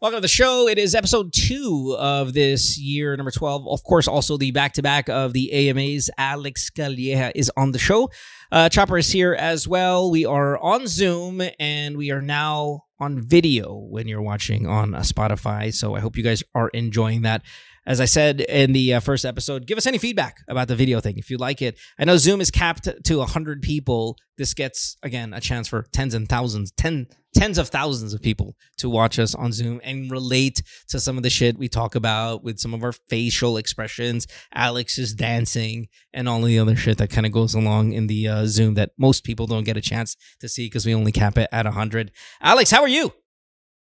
Welcome to the show. It is episode two of this year, number 12. Of course, also the back to back of the AMAs. Alex Calleja is on the show. Uh, Chopper is here as well. We are on Zoom and we are now on video when you're watching on Spotify. So I hope you guys are enjoying that. As I said in the uh, first episode, give us any feedback about the video thing if you like it. I know Zoom is capped to 100 people. This gets, again, a chance for tens and thousands, ten, tens of thousands of people to watch us on Zoom and relate to some of the shit we talk about with some of our facial expressions. Alex is dancing and all the other shit that kind of goes along in the uh, Zoom that most people don't get a chance to see because we only cap it at 100. Alex, how are you?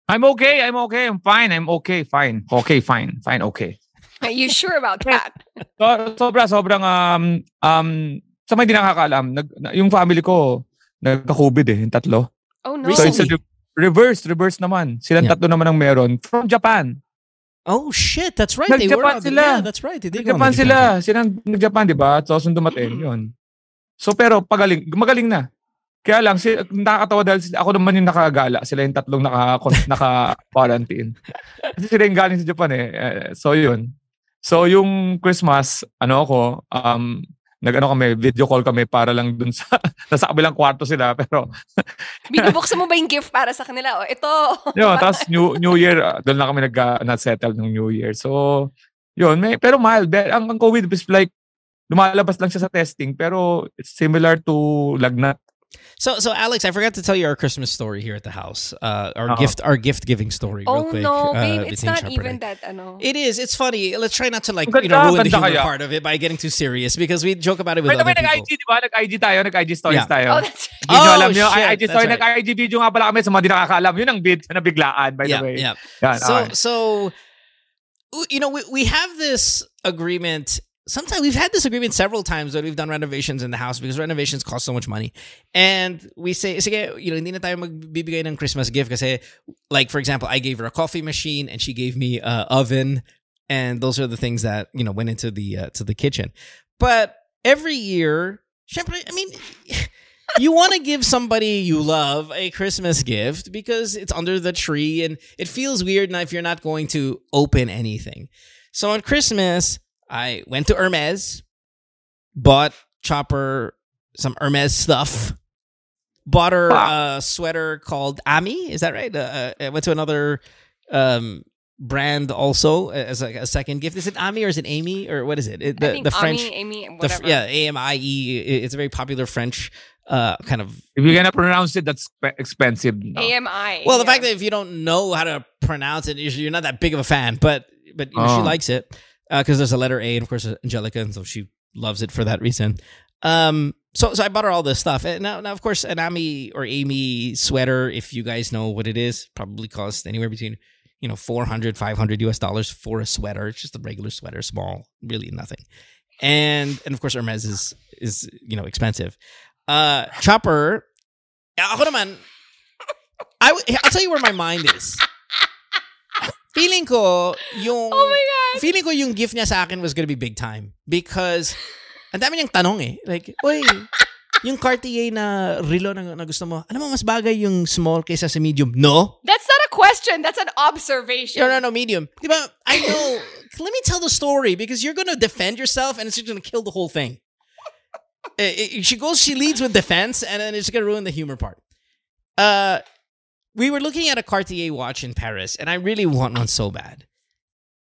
I'm okay. I'm okay. I'm fine. I'm okay. Fine. Okay. Fine. Fine. Okay. Are you sure about that? So, sobra, sobrang, um, um, sa mga hindi nakakaalam, nag, na- yung family ko, nagka-COVID eh, yung tatlo. Oh no. So it's a re- reverse, reverse naman. Silang Yeah. tatlo naman ang meron from Japan. Oh shit, that's right. They were Nag-Japan sila. Yeah, that's right. They Nag-Japan sila. Silang nag-Japan, di ba? So, dumating, yun. So, pero pagaling, magaling na. Kaya lang, si, nakakatawa dahil sila, ako naman yung nakagala. Sila yung tatlong naka, naka-quarantine. Kasi sila yung galing sa Japan eh. Eh, So, yun. So, yung Christmas, ano ako, um, nag-ano kami, video call kami para lang dun sa, nasa kabilang kwarto sila. Pero, Binubuksan mo ba yung gift para sa kanila? O, ito. yun, tapos New, New Year, uh, doon lang kami nag, uh, na-settle ng New Year. So, yun, may, pero mild. Ang, ang COVID is like, lumalabas lang siya sa testing, pero it's similar to lagnat. So, so Alex, I forgot to tell you our Christmas story here at the house. Uh, our Uh-oh. gift, our gift giving story. real oh quick, no, uh. It's not Chopper even and I. that, ano. It is. It's funny. Let's try not to like you know ruin the ganda humor kaya. part of it by getting too serious because we joke about it with By the way, other people. nag-IG, di ba? Nag-IG tayo, nag-IG stories Yeah. tayo. Oh, that's Hindi nyo Oh, alam nyo, shit, IG that's story, right. nag-IG video nga pala kami sa mga di nakakaalam. Yun ang bid na biglaan, by yeah, the way. yeah. Yan, So, okay. so you know, we, we have this agreement. Sometimes we've had this agreement several times that we've done renovations in the house because renovations cost so much money. And we say, sige, you know, hindi na tayo magbibigay ng Christmas gift kasi, like, for example, I gave her a coffee machine and she gave me a oven. And those are the things that, you know, went into the, uh, to the kitchen. But every year, syempre, I mean, you want to give somebody you love a Christmas gift because it's under the tree and it feels weird now if you're not going to open anything. So on Christmas, I went to Hermes, bought Chopper some Hermes stuff, bought her a sweater called Ami. Is that right? Uh, uh, I went to another um, brand also as like a second gift. Is it Ami or is it Amy or what is it? It- I the think the French. Ami, Amy, the, whatever. f- yeah, A M I E. It's a very popular French uh, kind of If you're gonna pronounce it, that's expensive. No? AMI. Well, the yeah. fact that if you don't know how to pronounce it, you're you're not that big of a fan. But but you know, she Oh. likes it because there's a letter A, and of course Angelica, and so she loves it for that reason. Um, so so I bought her all this stuff. And now now of course an Ami or Amy sweater, if you guys know what it is, probably costs anywhere between you know 400 500 US dollars for a sweater. It's just a regular sweater, small, really nothing. And and of course Hermes is is you know expensive. Uh, Chopper, I'll tell you where my mind is. Feeling ko yung Oh my God. feeling ko yung gift niya sa akin was gonna be big time because ang dami niyang tanong eh. Like, oy, yung Cartier na relo na, na gusto mo, ano mo mas bagay yung small kaysa sa medium? No. That's not a question. That's an observation. No, no, no, medium. Diba? I know. Let me tell the story because you're gonna defend yourself and it's just gonna kill the whole thing. Eh, eh, she goes, she leads with defense, and then it's gonna ruin the humor part. Uh, we were looking at a Cartier watch in Paris, and I really want one so bad.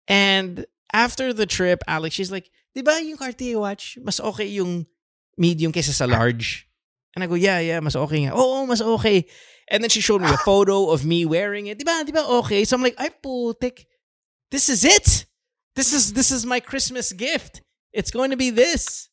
And after the trip, Alex, she's like, "Di ba yung Cartier watch mas okay yung medium kaysa sa large?" And I go, "Yeah, yeah, mas okay nga." Oo, mas okay. And then she showed me a photo of me wearing it. Di ba? Di ba okay? So I'm like, "Ay putik. This is it. This is this is my Christmas gift. It's going to be this."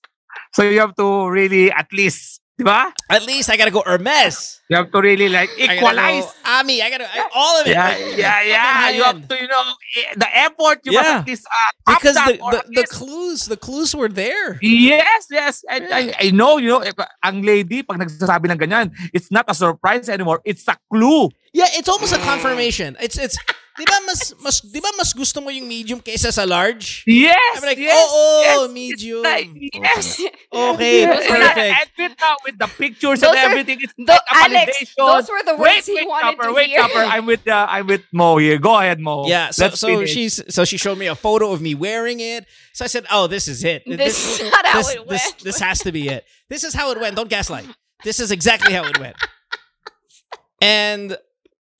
So you have to really at least, di ba? At least I gotta go Hermes. You have to really like I gotta equalize. go Ami. I gotta I, all of it. Yeah, yeah, yeah. You have to, you know, eh, the effort you Yeah. must at least uh, because the, the, the clues the clues were there. Yes, yes. And I, I know, you know, ang lady, pag nagsasabi ng ganyan, it's not a surprise anymore. It's a clue. Yeah, it's almost a confirmation. It's it's di ba mas, mas, di ba mas gusto mo yung medium kaysa sa large? Yes! I'm like, yes, oh, yes, oh, it's medium. like- yes! Okay, Yes. perfect. And with, now, with the pictures Those and are- everything, it's Tho- like a Alex, validation. those were the wait, words he wait, wanted Chopper, to wait, hear. Chopper. I'm with the, I'm with Mo here. Go ahead, Mo. Yeah, so Let's so finish. she's so she showed me a photo of me wearing it. So I said, "Oh, this is it. This is not how this, it this, went. this has to be it. This is how it went. Don't gaslight. This is exactly how it went." And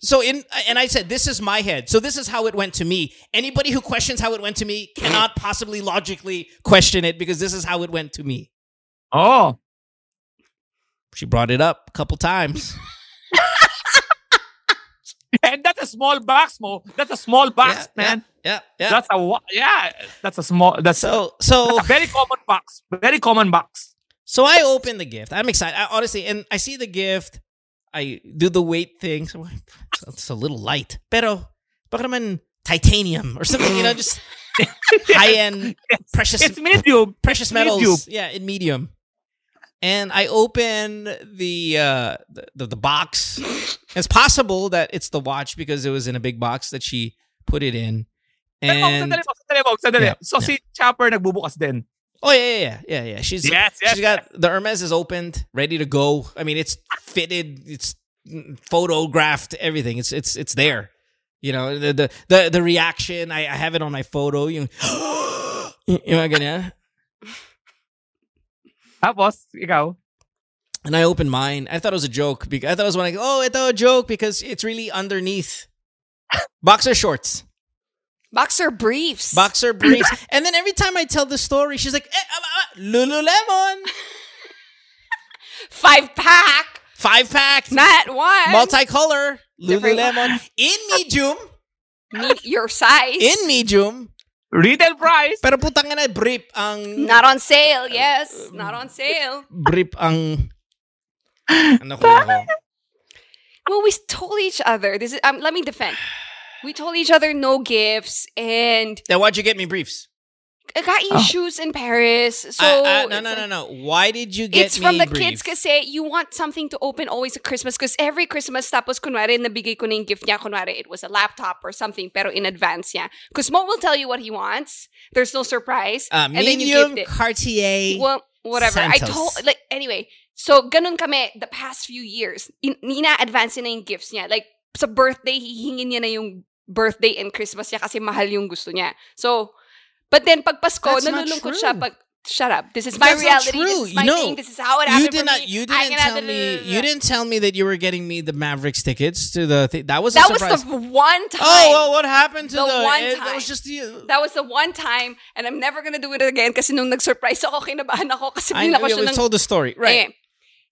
so in and I said, "This is my head. So this is how it went to me. Anybody who questions how it went to me cannot possibly logically question it because this is how it went to me." Oh. She brought it up a couple times. And that's a small box, Mo. That's a small box, Yeah, man. Yeah, yeah. That's a yeah. That's a small. That's so so that's a very common box. Very common box. So I open the gift. I'm excited. I, honestly, and I see the gift. I do the weight thing. So it's a little light. Pero baka naman titanium or something, you know, just high end precious It's medium. precious metals. medium. Yeah, in medium. And I open the uh the, the, the box. It's possible that it's the watch because it was in a big box that she put it in. And sandali, Mo, sandali, Mo, sandali. Yeah, So yeah. si Chopper nagbubukas din. Oh yeah, yeah, yeah, yeah. She's Yes, yes, she's got the Hermes is opened, ready to go. I mean, it's fitted, it's photographed, everything. It's it's it's there. You know the the the, the reaction. I, I have it on my photo. You, you know, ganyan. Tapos, ikaw. And I opened mine. I thought it was a joke because I thought it was when I oh, I thought a joke because it's really underneath boxer shorts, Boxer briefs. boxer briefs. and then every time I tell the story, she's like, eh, ah, ah, Lululemon, Five pack. five pack, Not one. multicolor Different- Lululemon in medium, Me- your size. in medium. Retail price. Pero putang ina, brief ang Not on sale. Yes. Not on sale. brief ang ano ko ako. Well, we told each other. This is. Um, let me defend. We told each other no gifts, and Then why'd you get me briefs? I got you Oh. shoes in Paris. So Uh, uh, no, it's no, like- no, no. Why did you get It's me from the briefs? kids kasi you want something to open always at Christmas because every Christmas tapos kunwari nabigay ko na yung gift niya kunwari it was a laptop or something pero in advance niya. Because Mo will tell you what he wants. There's no surprise. Uh, and then you medium gift it. Cartier. Well, whatever. I Santos. told like anyway. So ganun kami the past few years. In, ina-advance niya na yung gifts niya. Like sa birthday hihingin niya na yung birthday and Christmas niya kasi mahal yung gusto niya. So but then pag Pasko That's not nalulungkot siya pag Shut up. This is my That's not reality. true. This is my No. thing. This is how it happened you did not. me. You didn't tell me. You didn't tell me that you were getting me the Mavericks tickets to the. Th- that was a That was the one time. oh well, what happened to The the? one eh, That time. was just the. That was the one time, and I'm never gonna do it again kasi nung nag-surprise ako, kinabahan ako kasi I binila ko know. siya We ng told the story, right? Eh,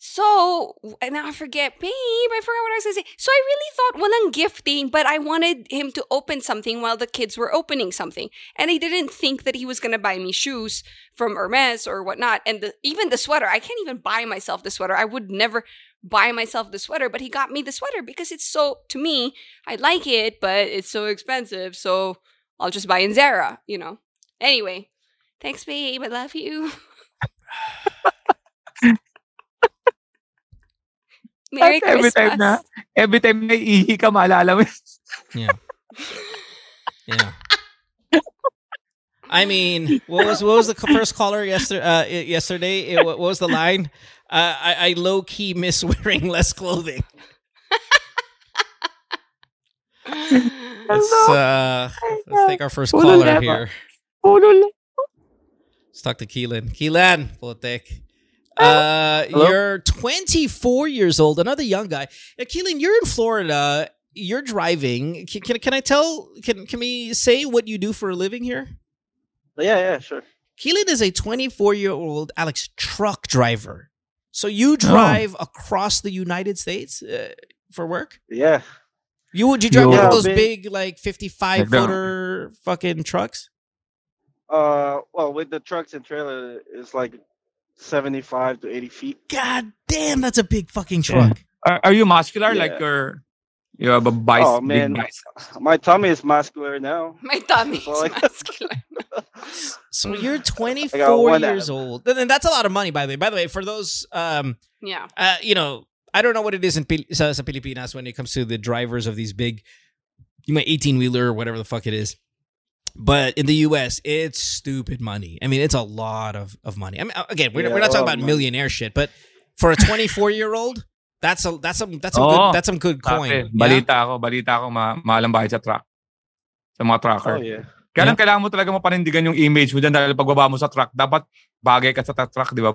So, and I forget, babe, I forgot what I was going to say. So I really thought walang gifting, but I wanted him to open something while the kids were opening something. And I didn't think that he was going to buy me shoes from Hermes or whatnot. And the, even the sweater, I can't even buy myself the sweater. I would never buy myself the sweater, but he got me the sweater because it's so, to me, I like it, but it's so expensive. So I'll just buy in Zara, you know. Anyway, thanks, babe. I love you. Merry At every Christmas. time na, every time na ihi ka, maalala mo. Yeah. Yeah. I mean, what was what was the first caller yesterday? Uh, yesterday, It- what was the line? Uh, I, I low key miss wearing less clothing. Let's uh, let's take our first caller here. Ulo. Let's talk to Keelan. Keelan, Potek. Uh, Hello? you're 24 years old, another young guy. Uh, Keelan, you're in Florida. You're driving. Can, can, can I tell? Can can we say what you do for a living here? Yeah, yeah, sure. Keelan is a 24 year old Alex truck driver. So you drive across the United States uh, for work? Yeah. You would you drive one of those big- big like 55 Like footer fucking trucks? Uh, well, with the trucks and trailer, it's like seventy-five to eighty feet. God damn, that's a big fucking Yeah. truck. Are, are you muscular? Yeah. Like you're, you have a bice, Oh, big man. biceps. My tummy is muscular now. My tummy is So, like- muscular. So you're 24 years ab. old. And that's a lot of money, by the way. By the way, for those, um, Yeah. uh, you know, I don't know what it is in Pil- sa, sa Pilipinas when it comes to the drivers of these big you might 18 wheeler or whatever the fuck it is. But in the US, it's stupid money. I mean, it's a lot of, of money. I mean, uh, again, we're, Yeah, we're not talking about money. millionaire shit, but for a 24 year old, that's a that's some that's some Oo. good that's some good coin. Dati, Yeah? balita ako, balita ako ma mahal ang bayad sa truck. Sa mga trucker. Oh yeah. Kaya lang kailangan mo talaga mapanindigan yung image mo dyan dahil pagbaba mo sa truck, dapat bagay ka sa truck, di ba?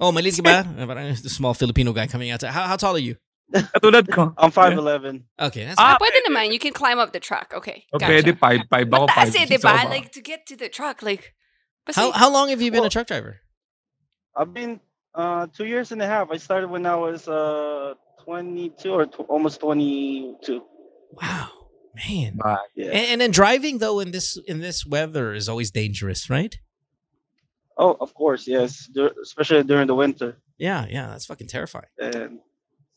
Oh, maliit ka ba? Parang the small Filipino guy coming out. How, how tall are you? Katulad ko. I'm five eleven. Okay, that's Ah, Pwede naman. You can climb up the truck. Okay. O, Gotcha. pwede, 5'5 ako, Mataas 5'6 eh, diba? Like, to get to the truck, like... how how long have you been a truck driver? I've been uh two years and a half. I started when I was uh 22 or tw- almost 22. Wow, man. Ba- Yeah. And, and then driving though in this in this weather is always dangerous, right? Oh, of course, yes. Dur- especially during the winter. Yeah, yeah, that's fucking terrifying. And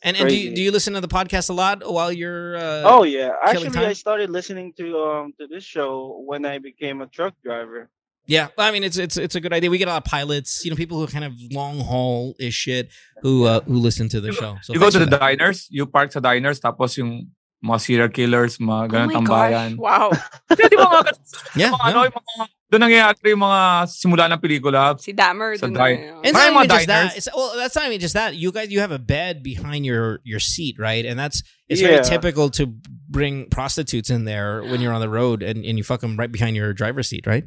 And, and do you, do you listen to the podcast a lot while you're? Uh, oh yeah, killing actually, I started listening to um to this show when I became a truck driver. yeah. I mean, it's it's it's a good idea. We get a lot of pilots, you know, people who kind of long haul is shit who uh, who listen to the You show. So you go to the that. diners, you park sa diners, tapos yung mga serial killers, mga oh ganun my tambayan. gosh. Wow. Kasi di ba mga, Yeah, mga ano, yung mga, doon nangyayari yung mga simula ng pelikula. Si Dahmer. Sa dun dri- na- It's not even just that. It's, well, that's not even just that. You guys, you have a bed behind your your seat, right? And that's it's very typical to bring prostitutes in there when you're on the road, and, and you fuck them right behind your driver's seat, right?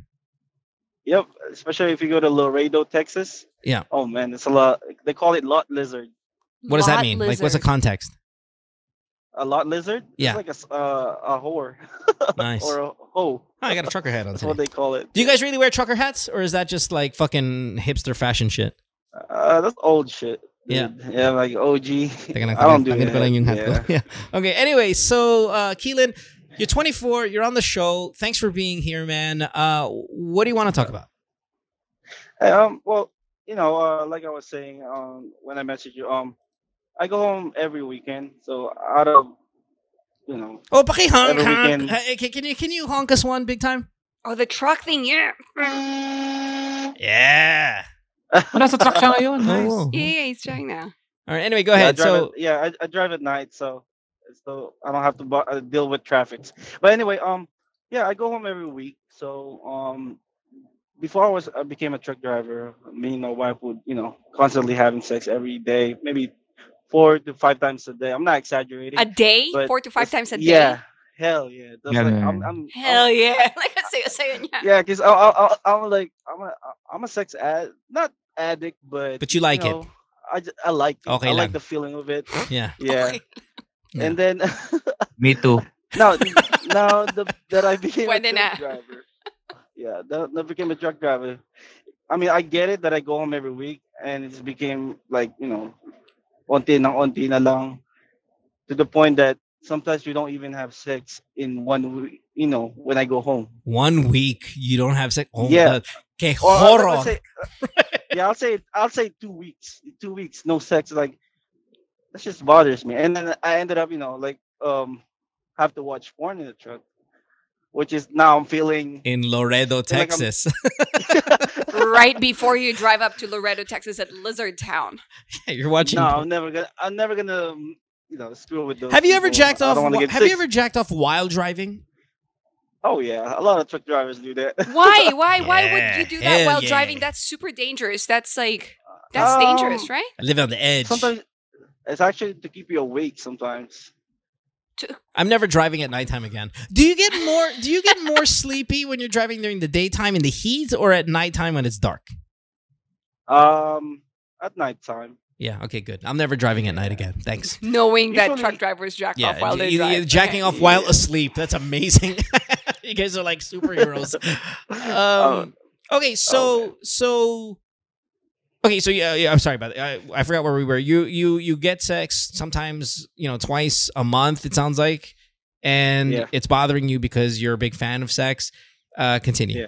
Yep, especially if you go to Laredo, Texas. Yeah. Oh man, it's a lot. They call it lot lizard. What does that Lot mean? Like, what's the context? A lot lizard. Yeah. It's like a s- uh, a whore. Nice. or a hoe. I got a trucker hat on That's today. what they call it. Do you guys really wear trucker hats, or is that just like fucking hipster fashion shit? Uh, that's old shit. Yeah. dude. Yeah, like OG. I don't do tanggalin ko lang yung hat that. Yeah. Yeah. Okay. Anyway, so uh, Keelan, you're 24. You're on the show. Thanks for being here, man. Uh, what do you want to talk about? Um, well, you know, uh, like I was saying, um, when I messaged you, um, I go home every weekend. So out of, you know, Oh, paki honk, honk. Hey, can, can you can you honk us one big time? Oh, the truck thing, yeah. Yeah. Oh, nasa truck siya ngayon. Nice. Oh. Yeah, yeah, he's trying now. All right. Anyway, go yeah, ahead. drive So, at, yeah, I, I drive at night, so so I don't have to bu- uh, deal with traffic. But anyway, um, yeah, I go home every week. So um, before I was I became a truck driver, me and my wife would you know constantly having sex every day, maybe four to five times a day. I'm not exaggerating. A day? but Four to five times a day? Yeah, hell yeah. That's Yeah, like, yeah, I'm. I'm, Hell I'm, yeah. like I say, say niya. yeah, because I, I, I, I'm like I'm a I'm a sex ad not addict, but but you like you it. I, ju- I like it. Okay I lang. like the feeling of it. Yeah. Yeah, Okay. Yeah. and then Me too. now now the, that I became a Pwede truck na. driver. Yeah, that, that became a truck driver. I mean, I get it that I go home every week, and it became like you know, onti na onti na lang, to the point that sometimes we don't even have sex in one week. You know, when I go home. One week you don't have sex. Oh, Yeah. uh, que uh, horror. say- yeah, I'll say I'll say two weeks. Two weeks, no sex. Like that just bothers me. And then I ended up, you know, like um, have to watch porn in the truck, which is now I'm feeling. in Laredo, feel like Texas. right before you drive up to Laredo, Texas at Lizard Town. Yeah, You're watching. no, I'm never gonna. I'm never gonna. um, You know, screw with those. have you ever jacked off? don't wh- get Have you ever jacked off while driving? Oh yeah, a lot of truck drivers do that. Why? Why? Why Yeah, would you do that hell while yeah. driving? That's super dangerous. That's like that's Um, dangerous, right? I live on the edge. Sometimes it's actually to keep you awake. Sometimes. I'm never driving at nighttime again. Do you get more? Do you get more sleepy when you're driving during the daytime in the heat, or at nighttime when it's dark? Um, at nighttime. Yeah. Okay. Good. I'm never driving at night again. Thanks. Knowing that truck drivers jack Yeah. off while they you- drive. you're jacking Okay. off while asleep. That's amazing. you guys are like superheroes. Um, okay. So so. Okay, so yeah, yeah, I'm sorry about that. I, I forgot where we were. You you you get sex sometimes, you know, twice a month. It sounds like, and Yeah. it's bothering you because you're a big fan of sex. Uh, continue. Yeah.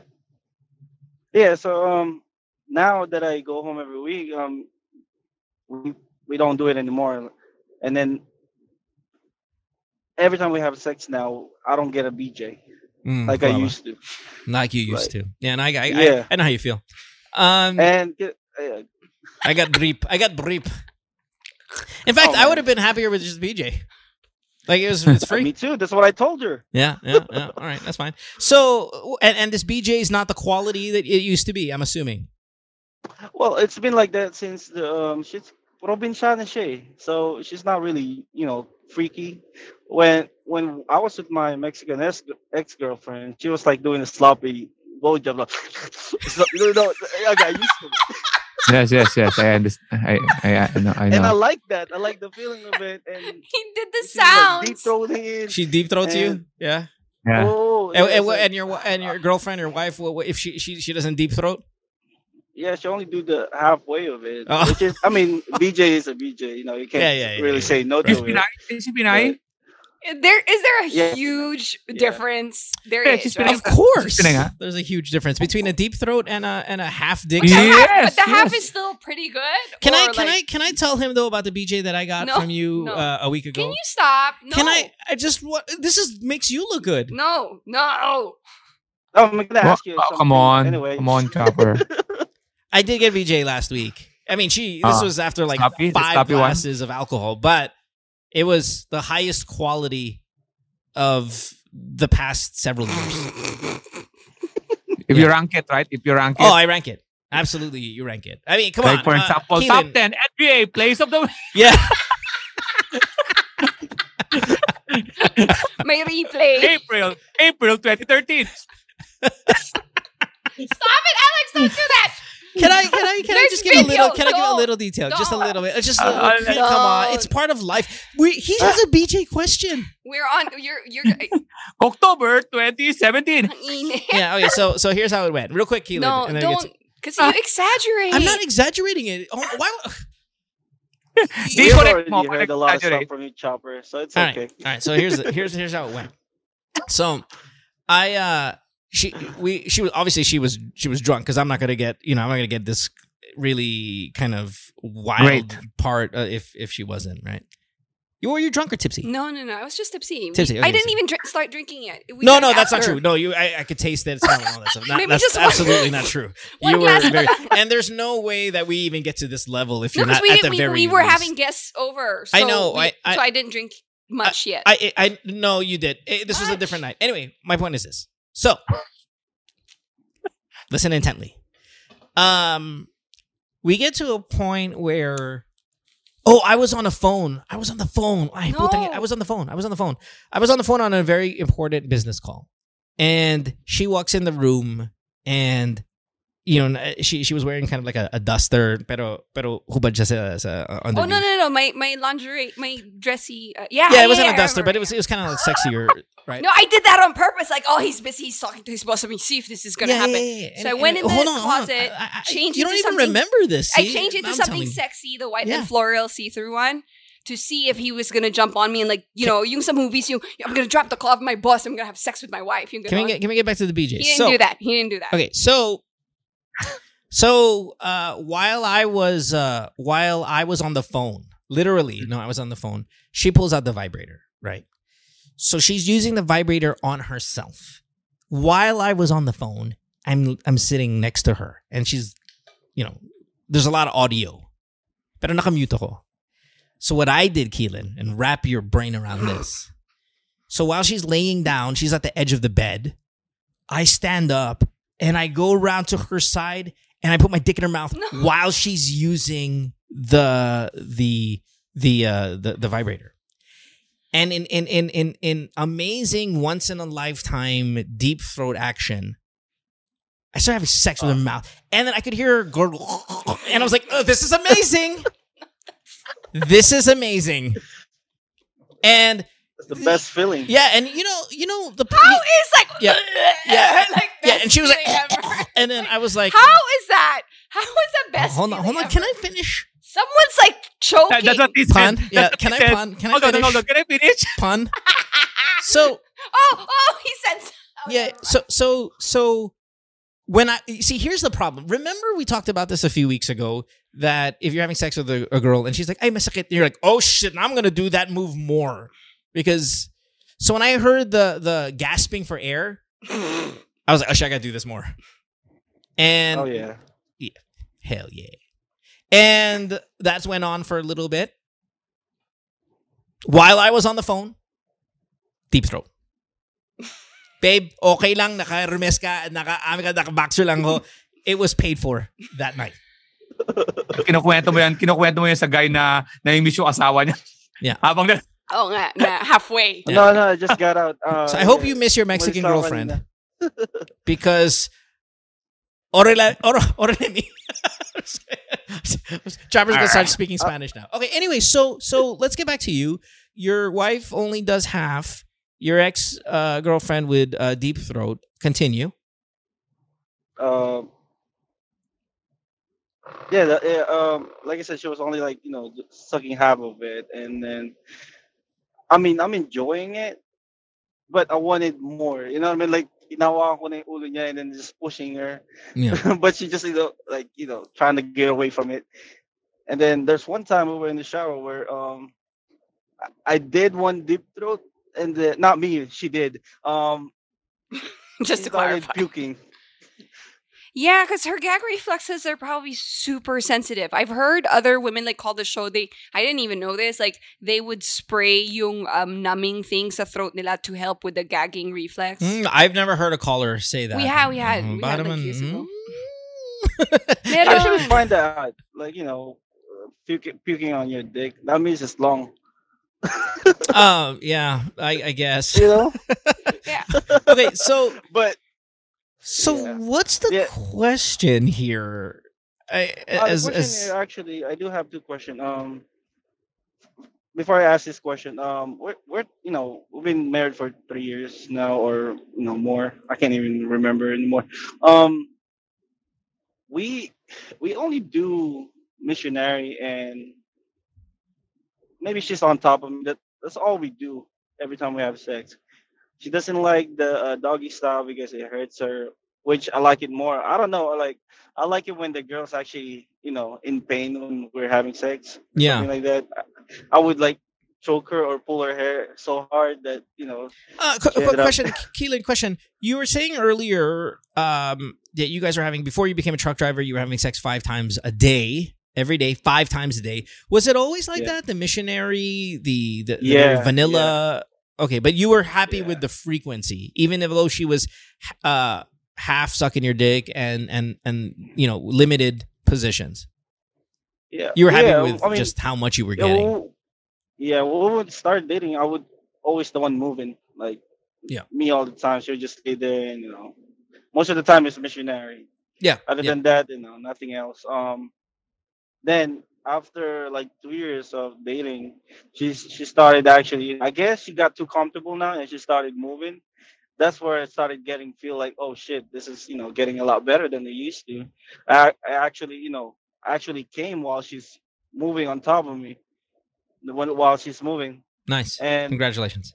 Yeah, so um now that I go home every week, um we, we don't do it anymore. And then every time we have sex now, I don't get a BJ Mm, like I used to. like you used to. Yeah, and I, I, Yeah. I, I know how you feel. Um, And I got breep. I got breep. In fact, Oh, I would have been happier with just BJ. Like it was it's free. Me too. That's what I told her. Yeah, yeah, yeah. All right, that's fine. So, and, and this BJ is not the quality that it used to be. I'm assuming. Well, it's been like that since the um she's siya. eh. So she's not really, you know, freaky. When when I was with my Mexican ex ex girlfriend, she was like doing a sloppy blowjob. Like, so, you know, I got used to it. Yes, yes, yes. I understand. I, I, I know. I And I like that. I like the feeling of it. And He did the she's like deep sounds. throating it. She deep throats you. Yeah. Yeah. Oh, And, and, like- and your and your girlfriend or wife, what, what- if she she she doesn't deep throat? yeah, she only do the halfway of it, Oh. which is, I mean, BJ is a BJ. You know, you can't Yeah, yeah, yeah, really yeah. say no to Is it. Pinay? Is she Pinay? There is there a Yeah. huge Yeah. difference? There Yeah, is, right? Of course, there's a huge difference between a deep throat and a and a half dick. But the half, Yes, but the half yes. is still pretty good. Can I Or, can I can I tell him though about the BJ that I got No, from you no. uh, a week ago? Can you stop? No. Can I? I just what this is makes you look good. No, no. Oh, I'm gonna ask you. oh, something. come on. Anyway, Come on, Copper. I did get BJ last week. I mean, she this Ah, was after like sloppy? The five sloppy one? glasses of alcohol, but it was the highest quality of the past several years. If Yeah. you rank it, right? If you rank it. Oh, I rank it. Absolutely, you rank it. I mean, come like on. for uh, example, Keelan. top 10 NBA plays of the Yeah. My replay. April, April 2013. Stop it, Alex! Don't do that. Can I can I can I just give a little can I give a little detail? Just a little bit. Uh, Just a Uh, little, uh, come on. It's part of life. We he has a BJ question. We're on. You're. You're. October 2017. Yeah, okay, so so here's how it went. Real quick, Keelan. no, and then don't. Because you exaggerate. to- I'm not exaggerating it. Oh, why Di We've mo, already heard a lot of stuff from you, Chopper. So it's All right. okay. All right. So here's here's here's how it went. So I uh she we she was obviously she was she was drunk because I'm not gonna get you know I'm not gonna get this really kind of wild Great. part uh, if if she wasn't right. You were you drunk or tipsy? No, no, no. I was just tipsy. Tipsy, We- okay, I didn't tipsy. even drink, start drinking yet. We no, no, that's not true. No, you I, I could taste it, smell it, all that stuff. Not, that's just one- absolutely not true. You were very, and there's no way that we even get to this level if No, you're because not we, at the we, very we were least. having guests over. So I know, we- I- I- so I didn't drink much yet. I, I, I no, you did. Eh, this was a different night. Anyway, my point is this. So, listen intently. Um, we get to a point where, oh, I was on a phone. I was on the phone. I, No. I was on the phone. I was on the phone. I was on the phone on a very important business call, and she walks in the room, and you know, she she was wearing kind of like a, a duster, pero pero hubad siya sa, sa uh, oh no, no, no! My my lingerie, my dressy. Uh, yeah, Yeah, it wasn't yeah, a duster, I but it remember, was it was kind of like sexier, right? No, I did that on purpose. Like, oh, he's busy. He's talking to his boss. Let me see if this is gonna happen. So I went in the closet, changed You don't even remember this. I changed it to I'm something sexy, the white Yeah. and floral see-through one, to see if he was gonna jump on me and like, you know, yung some movies, you I'm gonna drop the call of my boss. I'm gonna have sex with my wife. Yung Can we get can we get back to the BJ? he didn't so, do that. He didn't do that. Okay, so so uh while I was uh while I was on the phone, literally, no, I was on the phone, she pulls out the vibrator, right? So she's using the vibrator on herself. While I was on the phone, I'm I'm sitting next to her and she's you know, there's a lot of audio. Pero nakamute ako. So what I did, Keelan, and wrap your brain around this. So while she's laying down, she's at the edge of the bed. I stand up and I go around to her side and I put my dick in her mouth No. while she's using the the the uh the, the vibrator. And in in in in in amazing once in a lifetime deep throat action, I started having sex with her mouth. And then I could hear her gurgle. And I was like, oh, this is amazing. this is amazing. And It's the best feeling. yeah, and you know, you know the How is like Yeah. Yeah. like yeah, and she was like, and then I was like, How is that? How is that best? hold on, hold feeling on. Can I finish? Someone's like choking. That- that's what he Pun? said. Yeah, what can he I said. pun? Can I Hold on, finish? hold on. Can I finish? Pun. So oh, oh, he said. oh, yeah, so so so when I see, here's the problem. Remember, we talked about this a few weeks ago that if you're having sex with a, a girl and she's like, "Ay, masakit," and you're like, "Oh shit!" Now I'm gonna do that move more because. So when I heard the the gasping for air, I was like, "Oh shit, I gotta do this more." And Oh yeah. yeah, Hell yeah. And that went on for a little bit. While I was on the phone, deep throat. Babe, okay lang, naka-remes ka, naka-ami ka, naka-boxer lang ho. It was paid for that night. Kinukwento mo yan, kinukwento mo yan sa guy na na-miss yung asawa niya. Yeah. Habang na, Oh, nga, na halfway. Yeah. No, no, I just got out. Uh, So I hope yeah. you miss your Mexican girlfriend because Orela, or, Orelemi. Chopper's gonna start speaking Spanish now. Okay, anyway, so so let's get back to you. Your wife only does half. Your ex uh, girlfriend with uh, deep throat. Continue. uh, yeah, the, yeah, um, like I said, she was only like you know sucking half of it, and then, I mean, I'm enjoying it, but I wanted more. You know what I mean? Like inawa ko na yung ulo niya, and then just pushing her, Yeah. but she just you know like you know trying to get away from it. And then there's one time we were in the shower where um, I- I did one deep throat, and the, not me, she did. Um, Just she to started clarify. puking. Yeah, because her gag reflexes are probably super sensitive. I've heard other women like call the show. They I didn't even know this. Like they would spray yung um, numbing thing sa throat nila to help with the gagging reflex. Mm, I've never heard a caller say that. We had- we had- Mm, we had, like, Bottom years and- ago. Mm. I should find that out. Like, you know, uh, puking, puking on your dick. That means it's long. Um, yeah, I, I guess. You know? Yeah. Okay, so but so Yeah. what's the Yeah. question here? I, uh, as, question as actually, I do have two questions. Um, before I ask this question, um, we're, we're you know we've been married for three years now, or you know more. I can't even remember anymore. Um, we we only do missionary, and maybe she's on top of me. That that's all we do every time we have sex. She doesn't like the uh, doggy style because it hurts her, which I like it more. I don't know, like I like it when the girl's actually, you know, in pain when we're having sex, yeah. something like that. I- would like choke her or pull her hair so hard that you know. Uh, qu- Check qu- it out. question, Keelan, question. You were saying earlier um, that you guys were having before you became a truck driver. You were having sex five times a day, every day, five times a day. Was it always like Yeah. that? The missionary, the the, the Yeah, vanilla. Okay, but you were happy Yeah. with the frequency, even if though she was uh, half sucking your dick and and and you know limited positions. Yeah, You were happy yeah, with I mean, just how much you were yeah, getting. well, yeah. When we would start dating, I would always the one moving, like Yeah. me all the time. She would just stay there, and you know, most of the time it's missionary. Yeah, Other yeah. than that, you know, nothing else. Um, then after like two years of dating, she's she started actually. I guess she got too comfortable now, and she started moving. That's where it started getting feel like, oh shit, this is you know getting a lot better than they used to. I, I actually, you know, actually came while she's moving on top of me, the while she's moving, Nice. and Congratulations.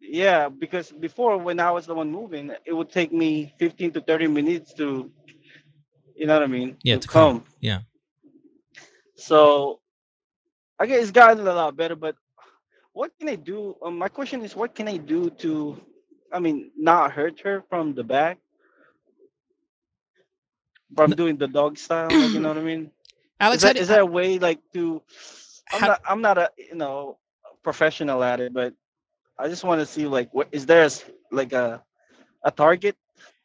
yeah, because before when I was the one moving, it would take me 15 to 30 minutes to, you know what I mean? Yeah, to, to come. come. Yeah. So, I guess it's gotten a lot better, but what can I do? Um, my question is, what can I do to, I mean, not hurt her from the back? From doing the dog style, like, you know what I mean? Alex, is, that, do- is there a way like to? I'm How- not. I'm not a you know professional at it, but I just want to see like what is there like a a target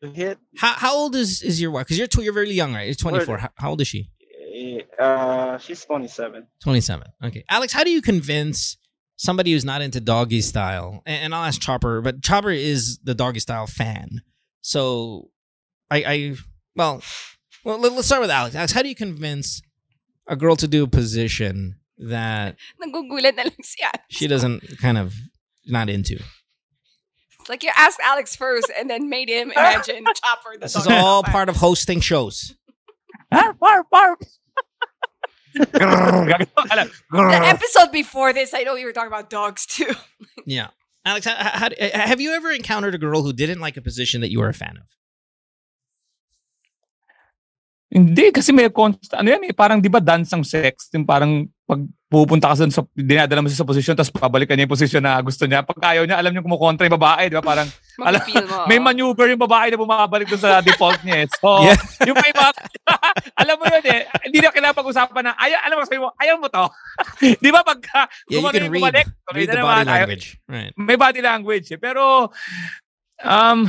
to hit? How how old is is your wife? Because you're tw- you're very young, right? You're 24. How, how old is she? Eh, Uh, she's 27. 27. Okay, Alex, how do you convince somebody who's not into doggy style? And, and I'll ask Chopper, but Chopper is the doggy style fan. So, I I well, well let, us start with Alex. Alex, how do you convince a girl to do a position that Nagugulat na lang siya. she doesn't kind of not into? It's like you asked Alex first and then made him imagine Chopper. The This is all part of hosting shows. Barf, barf, barf. Grrr, gagawin ka lang. The episode before this, I know you were talking about dogs too. Yeah. Alex, how, how, have you ever encountered a girl who didn't like a position that you were a fan of? Hindi, kasi may constant, ano yan eh, parang di ba dance ang sex? Yung parang pag pupunta ka sa, dinadala mo siya sa posisyon, tapos pabalikan niya yung posisyon na gusto niya. Pag ayaw niya, alam niya kumukontra yung babae, di ba? Parang, alam, mo. may maneuver yung babae na bumabalik doon sa default niya. eh. So, Yeah. yung may mga, alam mo yun eh, hindi na kailangan pag-usapan na, ayaw, alam mo, sabi mo, ayaw mo to. di ba pag Yeah, you can yung read, bumalik, read the naman, body ayaw- language. Right. may body language eh. Pero, um,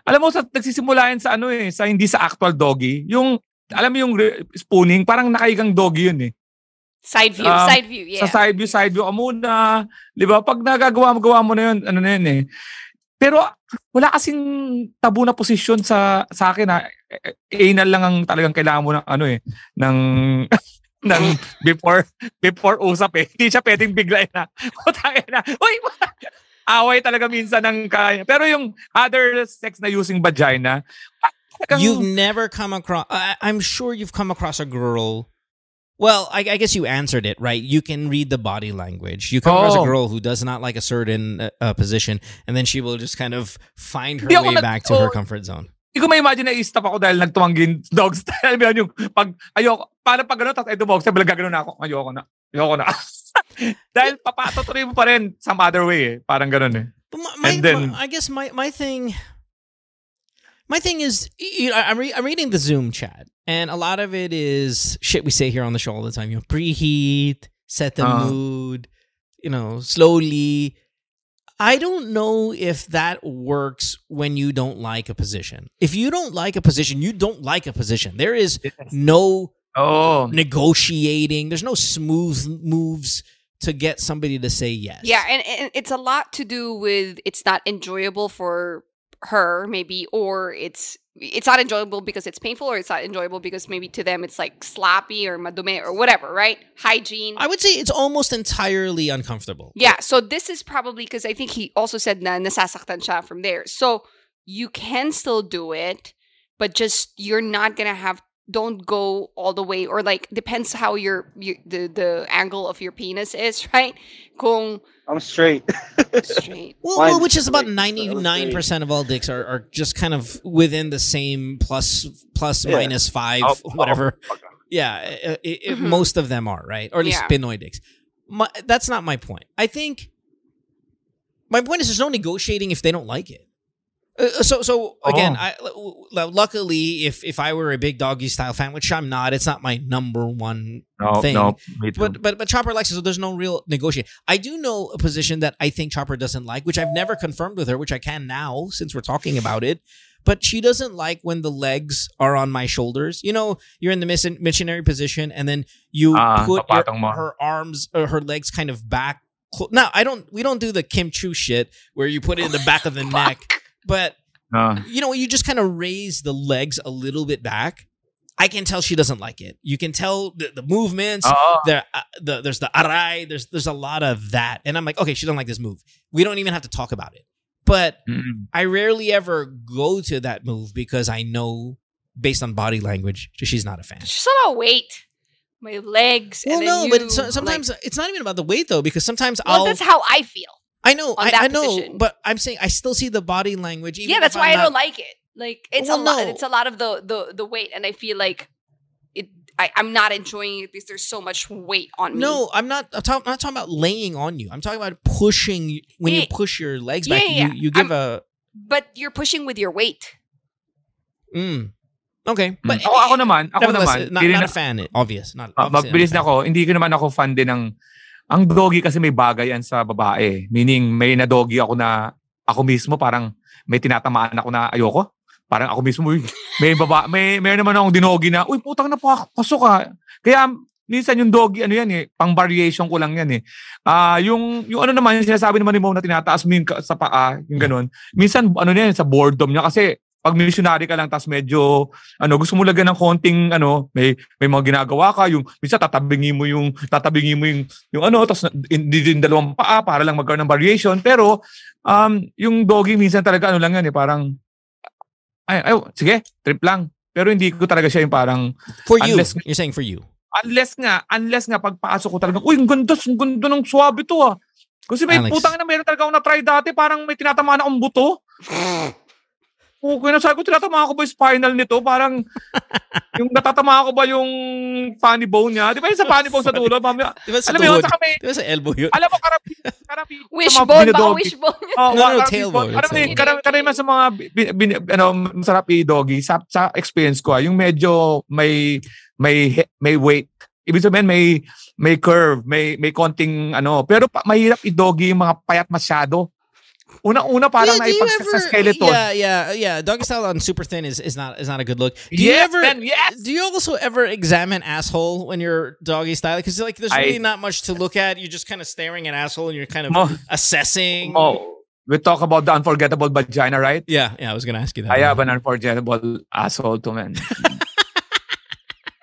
alam mo, sa, nagsisimula yan sa ano eh, sa hindi sa actual doggy. Yung, alam mo yung re- spooning, parang nakaigang doggy yun eh. Side view, Um, side view, yeah. Sa side view, side view ka muna. Di ba? Pag nagagawa mo, gawa mo na yun, ano na yun eh. Pero wala kasing tabu na posisyon sa sa akin na anal lang ang talagang kailangan mo ng ano eh ng ng before before usap eh. Hindi siya pwedeng bigla na. Putangin na. Uy! Away talaga minsan ng kaya. Pero yung other sex na using vagina, You've never come across. I, I'm sure you've come across a girl. Well, I, I guess you answered it right. You can read the body language. You come across a Oh. girl who does not like a certain uh, uh, position, and then she will just kind of find her way back to her oh. comfort zone. Hindi ko ma-imagine na i-stop ako dahil nagtumanggin dog style. Alam yung pag, ayoko, paano pag gano'n, tapos ito box, sabi gano'n na ako, ayoko na, ayoko na. dahil papatutuloy mo pa rin some other way eh. Parang gano'n eh. My, And then- my- I guess my my thing, my thing is, you know, I'm re- I'm reading the Zoom chat, and a lot of it is shit we say here on the show all the time. You know, preheat, set the Uh. mood, you know, slowly. I don't know if that works when you don't like a position. If you don't like a position, you don't like a position. There is no Oo. negotiating. There's no smooth moves to get somebody to say yes. Yeah, and, and it's a lot to do with it's not enjoyable for her, maybe, or it's it's not enjoyable because it's painful, or it's not enjoyable because maybe to them it's like sloppy or madume or whatever, right? Hygiene. I would say it's almost entirely uncomfortable. Yeah, so this is probably because I think he also said na nasasaktan siya from there. So you can still do it, but just you're not gonna have. Don't go all the way, or like depends how your, your the the angle of your penis is, right? Kung I'm straight. straight. Well, well, which is about like, ninety so nine percent of all dicks are, are just kind of within the same plus plus Yeah. minus five Oh, whatever. Yeah, uh, it, it- Mhm. most of them are right, or at least Yeah. spinoid dicks. My, that's not my point. I think my point is there's no negotiating if they don't like it. Uh, so so again, Oh. I l- l- luckily if if I were a big doggy style fan, which I'm not, it's not my number one No, thing. no. Me too. but but but Chopper likes it, so there's no real negotiation. I do know a position that I think Chopper doesn't like, which I've never confirmed with her, which I can now since we're talking about it. But she doesn't like when the legs are on my shoulders. You know, you're in the mission- missionary position, and then you Ah, put your- her arms or her legs kind of back. clo- Now I don't. We don't do the Kim Chu shit where you put it in the back of the neck, but No. you know, you just kind of raise the legs a little bit back. I can tell she doesn't like it. You can tell the, the movements. Oo. There, uh, the, there's the arai. There's there's a lot of that, and I'm like, okay, she doesn't like this move. We don't even have to talk about it. But Mm-mm. I rarely ever go to that move because I know, based on body language, she's not a fan. Just a lot of weight. My legs. Well, and then no, you, but it's, sometimes like- it's not even about the weight though, because sometimes well, I'll. that's how I feel. I know, on I, that I know, position. but I'm saying I still see the body language. Even yeah, that's why I'm I don't like it. Like it's Well, a lot. no. It's a lot of the the the weight, and I feel like it. I, I'm not enjoying it because there's so much weight on me. No, I'm not. I'm, talk, I'm not talking about laying on you. I'm talking about pushing. you- When you push your legs Yeah, back, yeah, you you give a but you're pushing with your weight. a. Mm, okay, but ako, ako naman, ako nevertheless, naman, not, not a fan. eh, Obvious, not. Ah, obviously magbilis not na a fan. ako. Hindi ko naman ako fan din ng ang doggy kasi may bagay yan sa babae. Meaning may na doggy ako na ako mismo parang may tinatamaan ako na ayoko. Parang ako mismo, uy, may baba, may may naman akong dinogi na, uy, putang na pa, pasok ka. Kaya minsan yung doggy, ano yan eh, pang variation ko lang yan eh. Ah, yung, yung ano naman, yung sinasabi naman ni Mo na tinataas mo yung ka- sa paa, yung ganun. Minsan, ano yan, sa boredom niya kasi pag missionary ka lang tas medyo ano gusto mo lagyan ng konting ano may may mga ginagawa ka yung minsan tatabingin mo yung tatabingin mo yung yung ano tapos hindi din dalawang paa para lang magkaroon ng variation pero um yung doggy minsan talaga ano lang yan eh parang ay, ay sige trip lang pero hindi ko talaga siya yung parang For you, Unless- you're saying for you. unless nga unless nga pagpasok ko talaga uy ang ganda ang ganda ng swabe to ah kasi may Alex. putang na meron talaga ako na try dati parang may tinatamaan akong buto Okay na, sabi ko, tinatamaan ko ba yung spinal nito? Parang, yung natatamaan ko ba yung funny bone niya? Di ba yung sa funny bone sa dulo? Mami, Di ba sa alam mo yun, tuhod? saka may, Di ba sa elbow yun? alam mo, karami, karami, Wishbone ba? Wishbone. Oh, No, no, karami- tailbone, yun, karami, karami sa mga, bin, bin, ano, masarap i-doggy, sa, sa experience ko, ah, yung medyo may, may, may weight. Ibig sabihin, may, may curve, may, may konting, ano, pero pa, mahirap i-doggy yung mga payat masyado. Unang-una parang Yeah, sa skeleton. Yeah, yeah, yeah. Doggy style on super thin is, is not is not a good look. Do you Yes, ever man, yes! do you also ever examine asshole when you're doggy style? Because like there's I- really not much to look at. You're just kind of staring at asshole and you're kind of assessing. Oh, we talk about the unforgettable vagina, right? Yeah, yeah. I was gonna ask you that. I have an unforgettable asshole to men.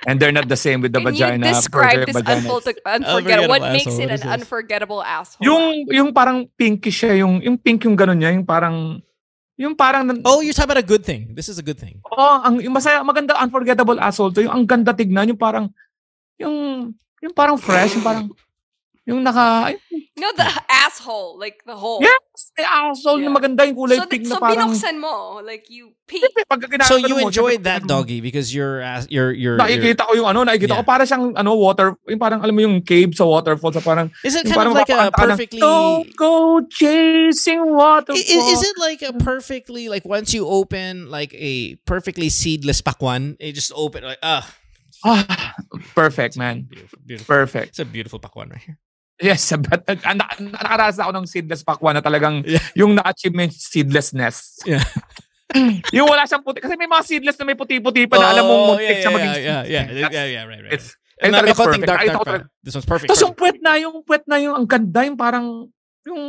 and they're not the same with the Can vagina. you describe this unforgettable, unforgettable? What makes asshole, it an unforgettable asshole? Yung yung parang pinkish siya, yung yung pink yung ganun niya, yung parang yung parang Oh, you're talking about a good thing. This is a good thing. oh, ang yung masaya maganda unforgettable asshole to, yung ang ganda tignan, yung parang yung yung parang fresh, yung parang yung naka ay, no, the asshole, like the hole. yes, may asshole na Yeah. maganda yung kulay so, pink so na parang binuksan mo, like you peek. Siyempre, pag ginagawa So you enjoyed siyempre, that pag- doggy because you're as you're you're. you're Nakikita ko yung ano, nakikita Yeah. ko para siyang ano water, yung parang alam mo yung cave sa waterfall sa parang is it yung kind of like a mapapakanta ka ng, perfectly? Don't go chasing I- waterfall. Is, is it like a perfectly like once you open like a perfectly seedless pakwan, it just open like ah Ah, perfect, man. beautiful, beautiful. Perfect. It's a beautiful pakwan right here. Yes, but uh, na, nakaranas ako ng seedless pakwan na talagang Yeah. yung na-achievement seedlessness. Yeah. yung wala siyang puti. Kasi may mga seedless na may puti-puti pa na alam mong Oh, muntik yeah, siya yeah, maging yeah, yeah, yeah, yeah, yeah, right, right. It's, And ayun may konting perfect. dark, dark talaga- This one's perfect. Tapos yung puwet na, yung puwet na yung ang ganda, yung parang, yung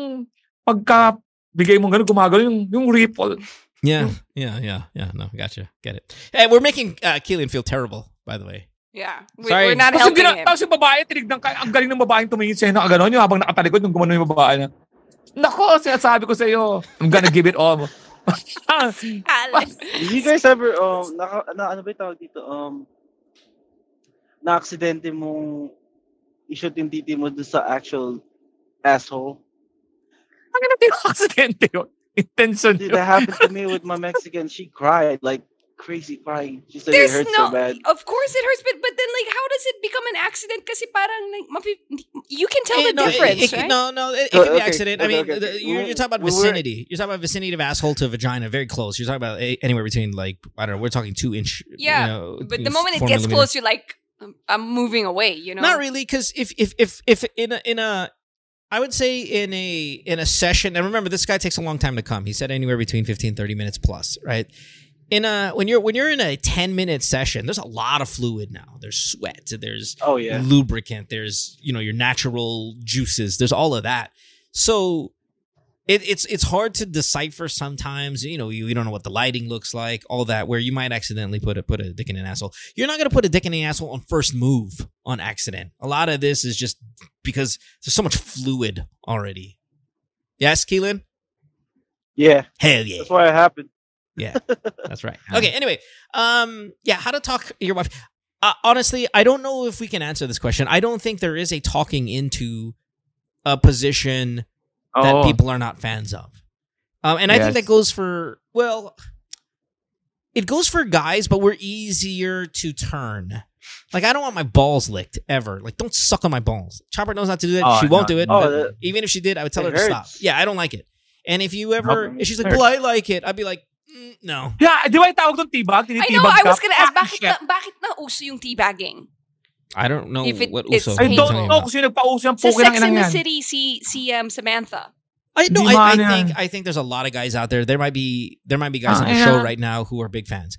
pagka bigay mo ganun, gumagano yung, yung ripple. Yeah, yeah, yeah, yeah. No, gotcha. Get it. Hey, we're making uh, Keelan feel terrible, by the way. Yeah, we, Sorry. we're not Tapos yung, helping gina- him. tapos yung babae, tinignan ka, ang galing ng babaeng tumingin sa'yo na gano'n, yung habang nakatalikod, yung gumano yung babae na, Nako, sinasabi ko sa'yo, I'm gonna give it all. Alex. Did you guys ever um naka, na ano ba yung tawag dito um na aksidente mong i-shoot yung titi mo dun sa actual asshole? Ang ina yung aksidente yun. Intention Dude, that happened to me with my Mexican. She cried like crazy crying. She said There's it hurt no, so bad. of course it hurts, but but then like, how does it become an accident? Kasi parang like, you can tell Eh, the no, difference, it- right? No, no, it, it Oh, can be okay, accident. I mean, okay. the- you're, you're talking about We- we vicinity. You're talking about vicinity of asshole to vagina, very close. You're talking about a, anywhere between like I don't know. We're talking two inch. Yeah, you know, But the moment it gets millimeter. close, you're like, I'm, I'm moving away. You know, Not really, because if if if if in a in a I would say in a in a session, and remember this guy takes a long time to come. He said anywhere between 15, 30 minutes plus, right? In a when you're when you're in a 10 minute session, there's a lot of fluid now. There's sweat, there's Oh yeah. lubricant, there's you know your natural juices, there's all of that. So it, it's it's hard to decipher sometimes. You know, you, you don't know what the lighting looks like, all that. Where you might accidentally put a put a dick in an asshole. You're not gonna put a dick in an asshole on first move on accident. A lot of this is just because there's so much fluid already. Yes, Keelan. Yeah. Hell yeah. That's why it happened. Yeah, that's right. Okay. Anyway, um, yeah, how to talk your wife? Uh, honestly, I don't know if we can answer this question. I don't think there is a talking into a position that Oo. people are not fans of. Um, and I think that goes for well, it goes for guys, but we're easier to turn. Like I don't want my balls licked ever. Like don't suck on my balls. Chopper knows not to do that. Oh, she won't no. do it. Oh, that- even if she did, I would tell it her to stop. Yeah, I don't like it. And if you ever, if she's like, "Well, I like it," I'd be like, "No." Yeah, di ba yung tawag doon tibag? I know. I was gonna ask, Ah, bakit shit. na, bakit na uso yung teabagging? I don't know If it- what it's Uso. I don't talking know about. kung sino nagpauso yung Sa pukin ng Sex inang in the yan. City, si, si um, Samantha. I no, Di I, I man yan. think I think there's a lot of guys out there. There might be there might be guys Ah, on the show yeah. right now who are big fans.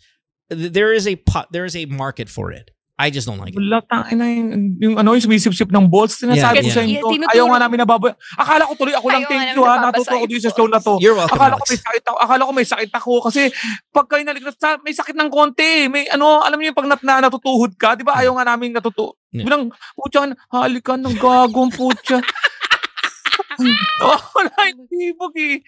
Th- There is a pot, there is a market for it. I just don't like it. Wala, tangin na yung, yung ano, yung sumisip-sip ng balls. Yeah, Sinasabi ko yeah. sa inyo, Yeah, ayaw nga namin nababoy. Akala ko tuloy, ako lang Ayaw thank you ha, natuto ako dito sa show na to. You're welcome. Akala ko Alex. may sakit ako. Akala ko may sakit ako kasi pag kayo naligtas, may sakit ng konti. May ano, alam niyo yung pag nat, na, natutuhod ka, di ba? Ayaw nga namin natuto. Yeah. Bilang, putya, halikan ng gagong putya. Wala yung tibok eh.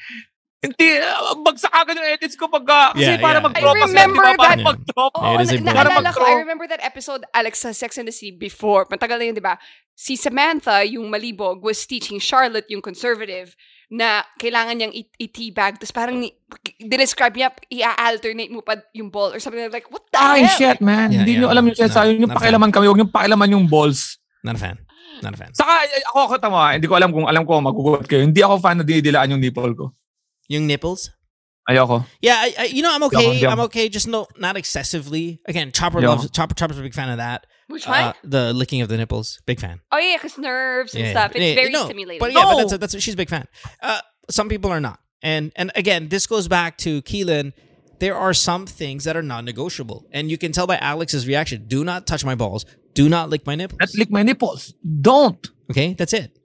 Hindi, uh, bagsak agad yung edits ko pagka, kasi Yeah, para yeah. mag-drop I remember Para that- mag-drop. Oo, It is a na- naalala ko, I remember that episode, Alex, sa Sex and the City before. Matagal na yun, di ba? Si Samantha, yung malibog, was teaching Charlotte, yung conservative, na kailangan niyang i- i-teabag. Tapos parang ni- describe niya, i-alternate mo pa yung ball or something like, what the Ay, hell? shit, man. Yeah, Hindi yeah. nyo alam yung sinasabi. No, yung pakialaman kami, huwag yung pakialaman yung balls. Not a fan. Not a fan. Saka, eh, ako, ako, tama, hindi ko alam kung alam ko magugulat kayo. Hindi ako fan na dinidilaan yung nipple ko. Yung nipples? Ayoko. Yeah, I, I, you know, I'm okay. hindi ako- I'm okay. Just no, not excessively. Again, Chopper Yeah. loves Chopper. Chopper's a big fan of that. Which one? Uh, the licking of the nipples, big fan. oh yeah, because nerves and Yeah, stuff. It's yeah, very no, stimulating. But yeah, but No. that's that's she's a big fan. Uh, some people are not, and and again, this goes back to Keelan. There are some things that are non-negotiable, and you can tell by Alex's reaction. Do not touch my balls. Do not lick my nipples. Not lick my nipples. Don't. Okay, that's it.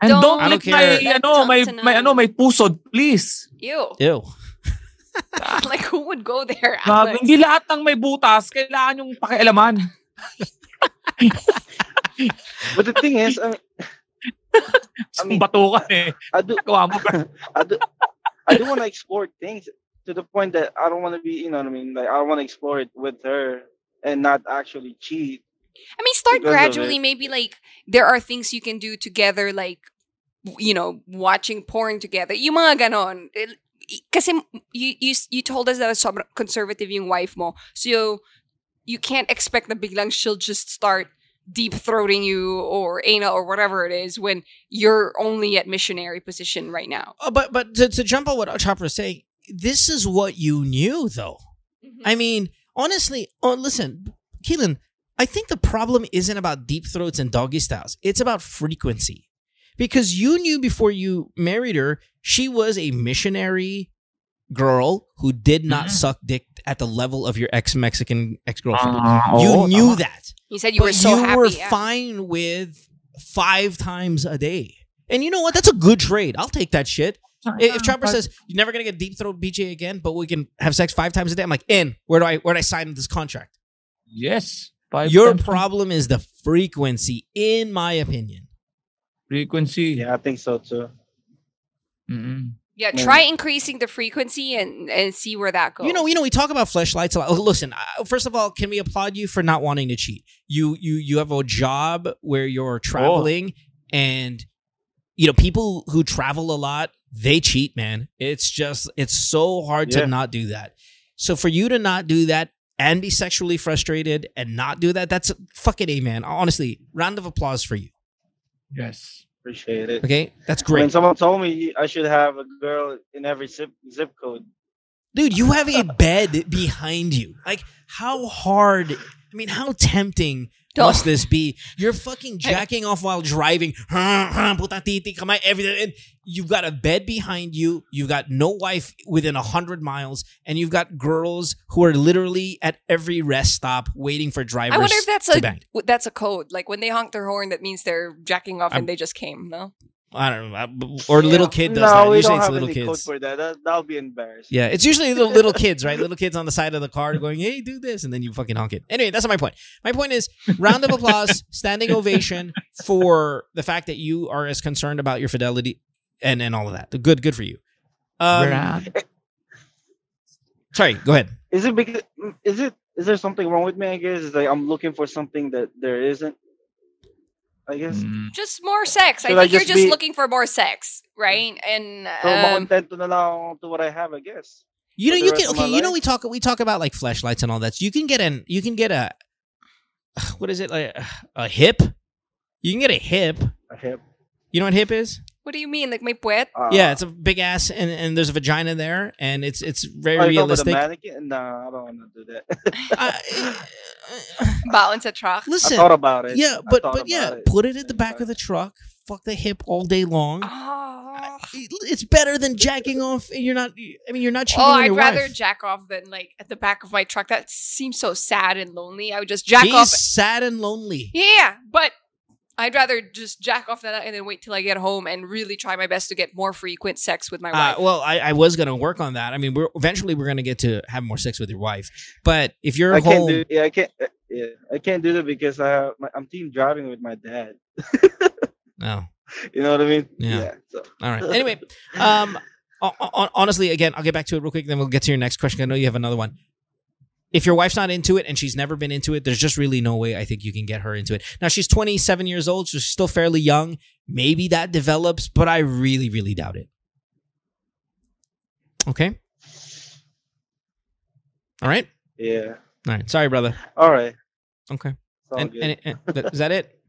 And Don't. don't, I don't lick my, That ano, my, tongue to my, none. ano, my pusod, please. Ew. Ew. like, who would go there, Gago, Alex? hindi lahat ng may butas, kailangan yung pakialaman. But the thing is, I mean, I mean- batukan eh. I do, Gawa mo ba? I do, I do want to explore things to the point that I don't want to be, you know what I mean? Like, I want to explore it with her and not actually cheat. I mean, start Because gradually. Maybe like there are things you can do together, like you know, watching porn together. Yung mga ganon. Il- Kasi you you you told us that sobrang conservative yung wife mo, so you can't expect na biglang she'll just start deep throating you or anal or whatever it is when you're only at missionary position right now. Uh, but but to, to jump on what Chopper is saying, this is what you knew, though. I mean, honestly, oh, listen, Keelan, I think the problem isn't about deep throats and doggy styles. It's about frequency. Because you knew before you married her, she was a missionary girl who did not Mhm. suck dick at the level of your ex Mexican ex girlfriend. Ah, you oo, knew tama. that. You said you but were so you happy. were yeah. fine with five times a day. And you know what? That's a good trade. I'll take that shit. If, if Chopper says you're never gonna get deep throat BJ again, but we can have sex five times a day, I'm like, in. Where do I where do I sign this contract? Yes. Five Your times problem is the frequency, in my opinion. Frequency. Yeah, I think so too. Mm-mm. Yeah, Yeah. try increasing the frequency and and see where that goes. You know, you know, we talk about flashlights a lot. Listen, uh, first of all, can we applaud you for not wanting to cheat? You you you have a job where you're traveling, and you know people who travel a lot they cheat, man. It's just it's so hard Yeah. to not do that. So for you to not do that and be sexually frustrated and not do that, that's a fucking a man. Honestly, round of applause for you. Yes. Appreciate it. Okay, that's When great, someone told me I should have a girl in every zip zip code. dude. You have a bed behind you. Like how hard? I mean, how tempting Don't- must this be? You're fucking jacking off while driving. Puta titi, kamay, everything. And you've got a bed behind you. You've got no wife within a hundred miles, and you've got girls who are literally at every rest stop waiting for drivers. I wonder if that's to a bang. that's a code. Like when they honk their horn, that means they're jacking off I'm- and they just came. No, I don't know. Or little kid does no, that. we Usually don't it's have little any code kids. for that. that. That'll be embarrassing. Yeah, it's usually little little kids, right? Little kids on the side of the car going, "Hey, do this," and then you fucking honk it. Anyway, that's not my point. My point is round of applause, standing ovation for the fact that you are as concerned about your fidelity and and all of that. Good, good for you. Um, sorry, go ahead. Is it because is it is there something wrong with me? I guess it's like I'm looking for something that there isn't. I guess. Mm. just more sex. I Should I think you're just just be- looking for more sex, right? And So um, makontento na lang ako to what I have, I guess. You know, For the you rest can of my okay. You know, life? we talk we talk about like flashlights and all that. So you can get an you can get a what is it like a hip? You can get a hip. A hip. You know what hip is? what do you mean? Like my poet? Uh, yeah, it's a big ass, and, and there's a vagina there, and it's it's very you talking about the realistic. mannequin? No, I don't want to do that. I- Balance a truck. I listen, thought about it. yeah, but but yeah, it. put it at the back of the truck. Fuck the hip all day long. Oh, It's better than jacking off. and You're not. I mean, you're not cheating oh on I'd your rather wife. jack off than like at the back of my truck. That seems so sad and lonely. I would just jack He's off. sad and lonely. Yeah, but I'd rather just jack off that and then wait till I get home and really try my best to get more frequent sex with my Uh, wife. well, I, I was gonna work on that. I mean, we're eventually we're gonna get to have more sex with your wife. But if you're I can't do. Yeah, I can't. uh, Yeah, I can't do that because I have, my, I'm team driving with my dad. no. You know what I mean? Yeah. so All right. Anyway, um, ho- ho- honestly, again, I'll get back to it real quick. Then we'll get to your next question. I know you have another one. If your wife's not into it and she's never been into it, there's just really no way I think you can get her into it. Now she's 27 years old, so she's still fairly young. Maybe that develops, but I really, really doubt it. Okay. All right. Yeah. All right. Sorry, brother. All right. Okay. And, and, and is that it?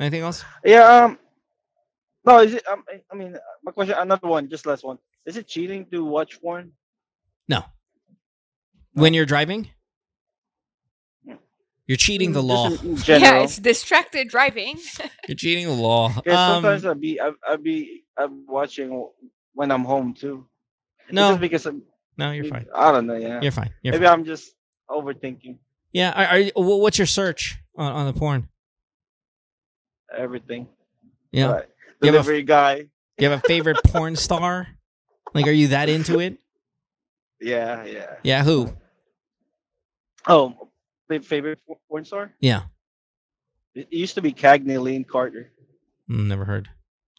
Anything else? yeah. Um. No, is it? Um, I- mean, my question. Another one. Just last one. Is it cheating to watch porn? No. When you're driving. you're cheating the law. just in- in Yeah, it's distracted driving. You're cheating the law. Um, sometimes I'll be I I be I'm watching when I'm home too. No, just because I'm, no, you're fine. I don't know. Yeah, You're fine. You're maybe fine. I'm just overthinking Yeah. Are, are you, what's your search on, on the porn? everything. Yeah. Right. You have a- guy. You have a favorite porn star? Like, are you that into it? Yeah, yeah. Yeah. Who? Oh, fa- favorite por- porn star? Yeah. It it used to be Kagney Linn Karter. Mm, never heard.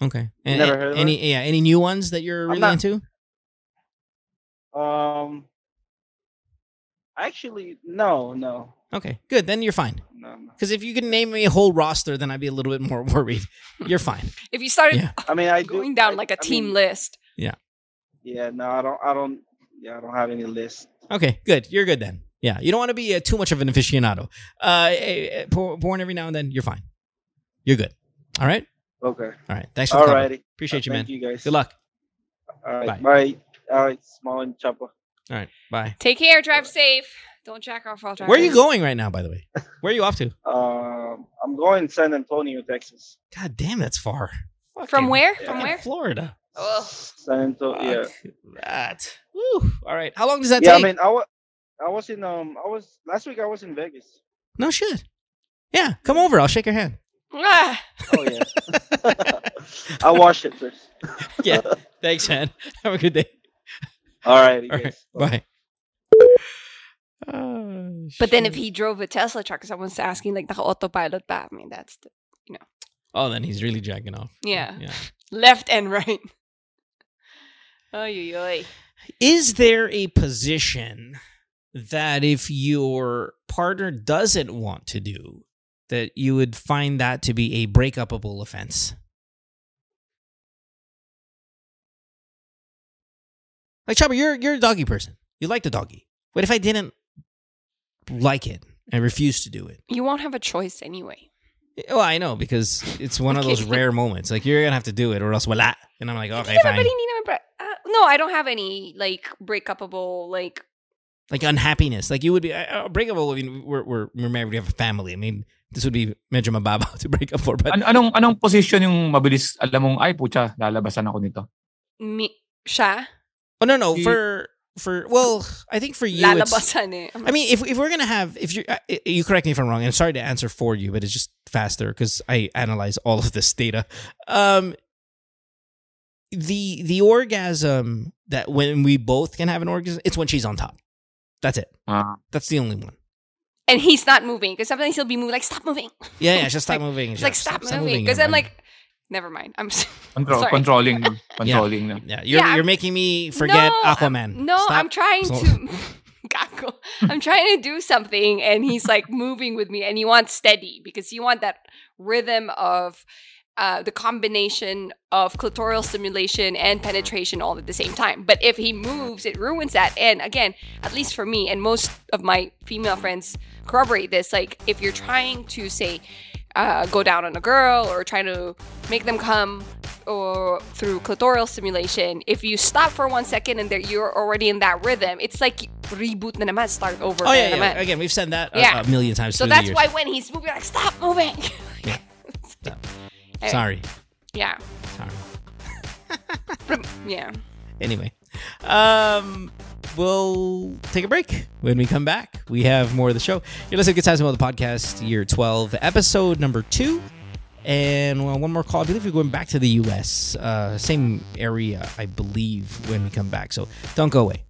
Okay. And, Never heard of any? Yeah. Any new ones that you're really not- into? Um, actually, no, no, Okay. Good. Then you're fine. no. no. Because if you could name me a whole roster, then I'd be a little bit more worried. You're fine. If you started Yeah. I mean, I do, going down I- like a I team mean, list, Yeah. Yeah, no, I don't. I don't. Yeah, I don't have any list. Okay, good. You're good then. Yeah, you don't want to be uh, too much of an aficionado. Uh, eh, eh, por- porn every now and then, you're fine. You're good. All right. Okay. All right. Thanks for the call. Alrighty. Appreciate you, man. Thank you guys. Good luck. All right. Bye. Bye. All right. Small and chopper. All right. Bye. take care, drive safe. Don't jack off while driving. Where are you going right now? By the way, where are you off to? Um, I'm going San Antonio, Texas. God damn, that's far. From Fucking- where? Yeah. From where? Florida. Oh, San Antonio. Yeah. that. Woo. All right. How long does that Yeah. I take? mean, I was. I was in um. I was last week. I was in Vegas. no shit. Yeah, come over. I'll shake your hand. Ah. Oh yeah. I washed it first. yeah. Thanks, man. Have a good day. All right. All right. Bye. Oh, But then if he drove a Tesla truck, someone's asking like the autopilot back. I mean, that's the you know. oh, then he's really jacking off. Yeah. Yeah. left and right. Oh, oy, oy. Is there a position that if your partner doesn't want to do, that you would find that to be a breakupable offense? Like Chopper, you're you're a doggy person. You like the doggy. What if I didn't like it and refused to do it? You won't have a choice anyway. Well, I know because it's one of those rare moments. Like you're gonna have to do it, or else voila. And I'm like, okay, fine. hindi naman, bro- uh, no, I don't have any like breakupable like. Like unhappiness. Like you would be uh, breakable. I mean, we're, we're we're married. We have a family. I mean, this would be medyo mababaw to break up for. But An- anong anong position yung mabilis alam mong ay pucha lalabasan ako nito. Me, siya? oh no no You- for for well, I think for you, it's, Lalabasan eh. I mean, if if we're gonna have if you uh, you correct me if I'm wrong. And I'm sorry to answer for you, but it's just faster because I analyze all of this data. Um, the the orgasm that when we both can have an orgasm, it's when she's on top. That's it. That's the only one. and he's not moving because sometimes he'll be moving like stop moving. Yeah, yeah. Just stop Like- moving. It's Just like stop, moving because yeah, I'm like, never mind. I'm s- Control, Sorry. controlling lang. Controlling lang. Yeah, you're Yeah, you're making me forget No, Aquaman. no. Stop. I'm trying So- to. Gakko. I'm trying to do something, and he's like moving with me, and he wants steady because he want that rhythm of. Uh, the combination of clitoral stimulation and penetration all at the same time. But if he moves, it ruins that. And again, at least for me and most of my female friends corroborate this. Like, if you're trying to say, uh, go down on a girl or trying to make them come or through clitoral stimulation, if you stop for one second and you're already in that rhythm, it's like reboot na naman, start over Oh yeah, yeah. naman. Again, we've said that a- Yeah. a, million times. So that's why when he's moving, like stop moving. Yeah. Stop. Anyway, Sorry, Yeah. sorry. Yeah. Anyway, um, we'll take a break. When we come back, we have more of the show. You're listening to Good Times About the Podcast, year 12, episode number two. And well, one more call. I believe we're going back to the U.S. Uh, same area, I believe, when we come back. So don't go away.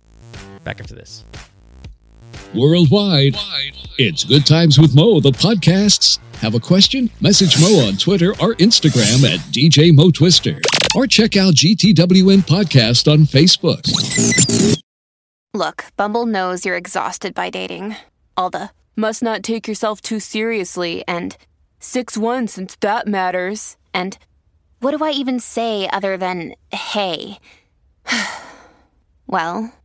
Back after this. Worldwide, it's Good Times with Mo, the podcasts. Have a question? Message Mo on Twitter or Instagram at DJ Mo Twister. or check out GTWM Podcast on Facebook. Look, Bumble knows you're exhausted by dating. All the must not take yourself too seriously and 6 1 since that matters. And what do I even say other than hey? well,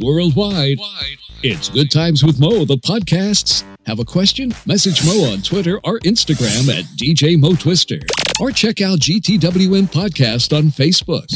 Worldwide, it's Good Times with Mo, the podcasts. Have a question? Message Mo on Twitter or Instagram at DJ Mo Twister. Or check out GTWM Podcast on Facebook.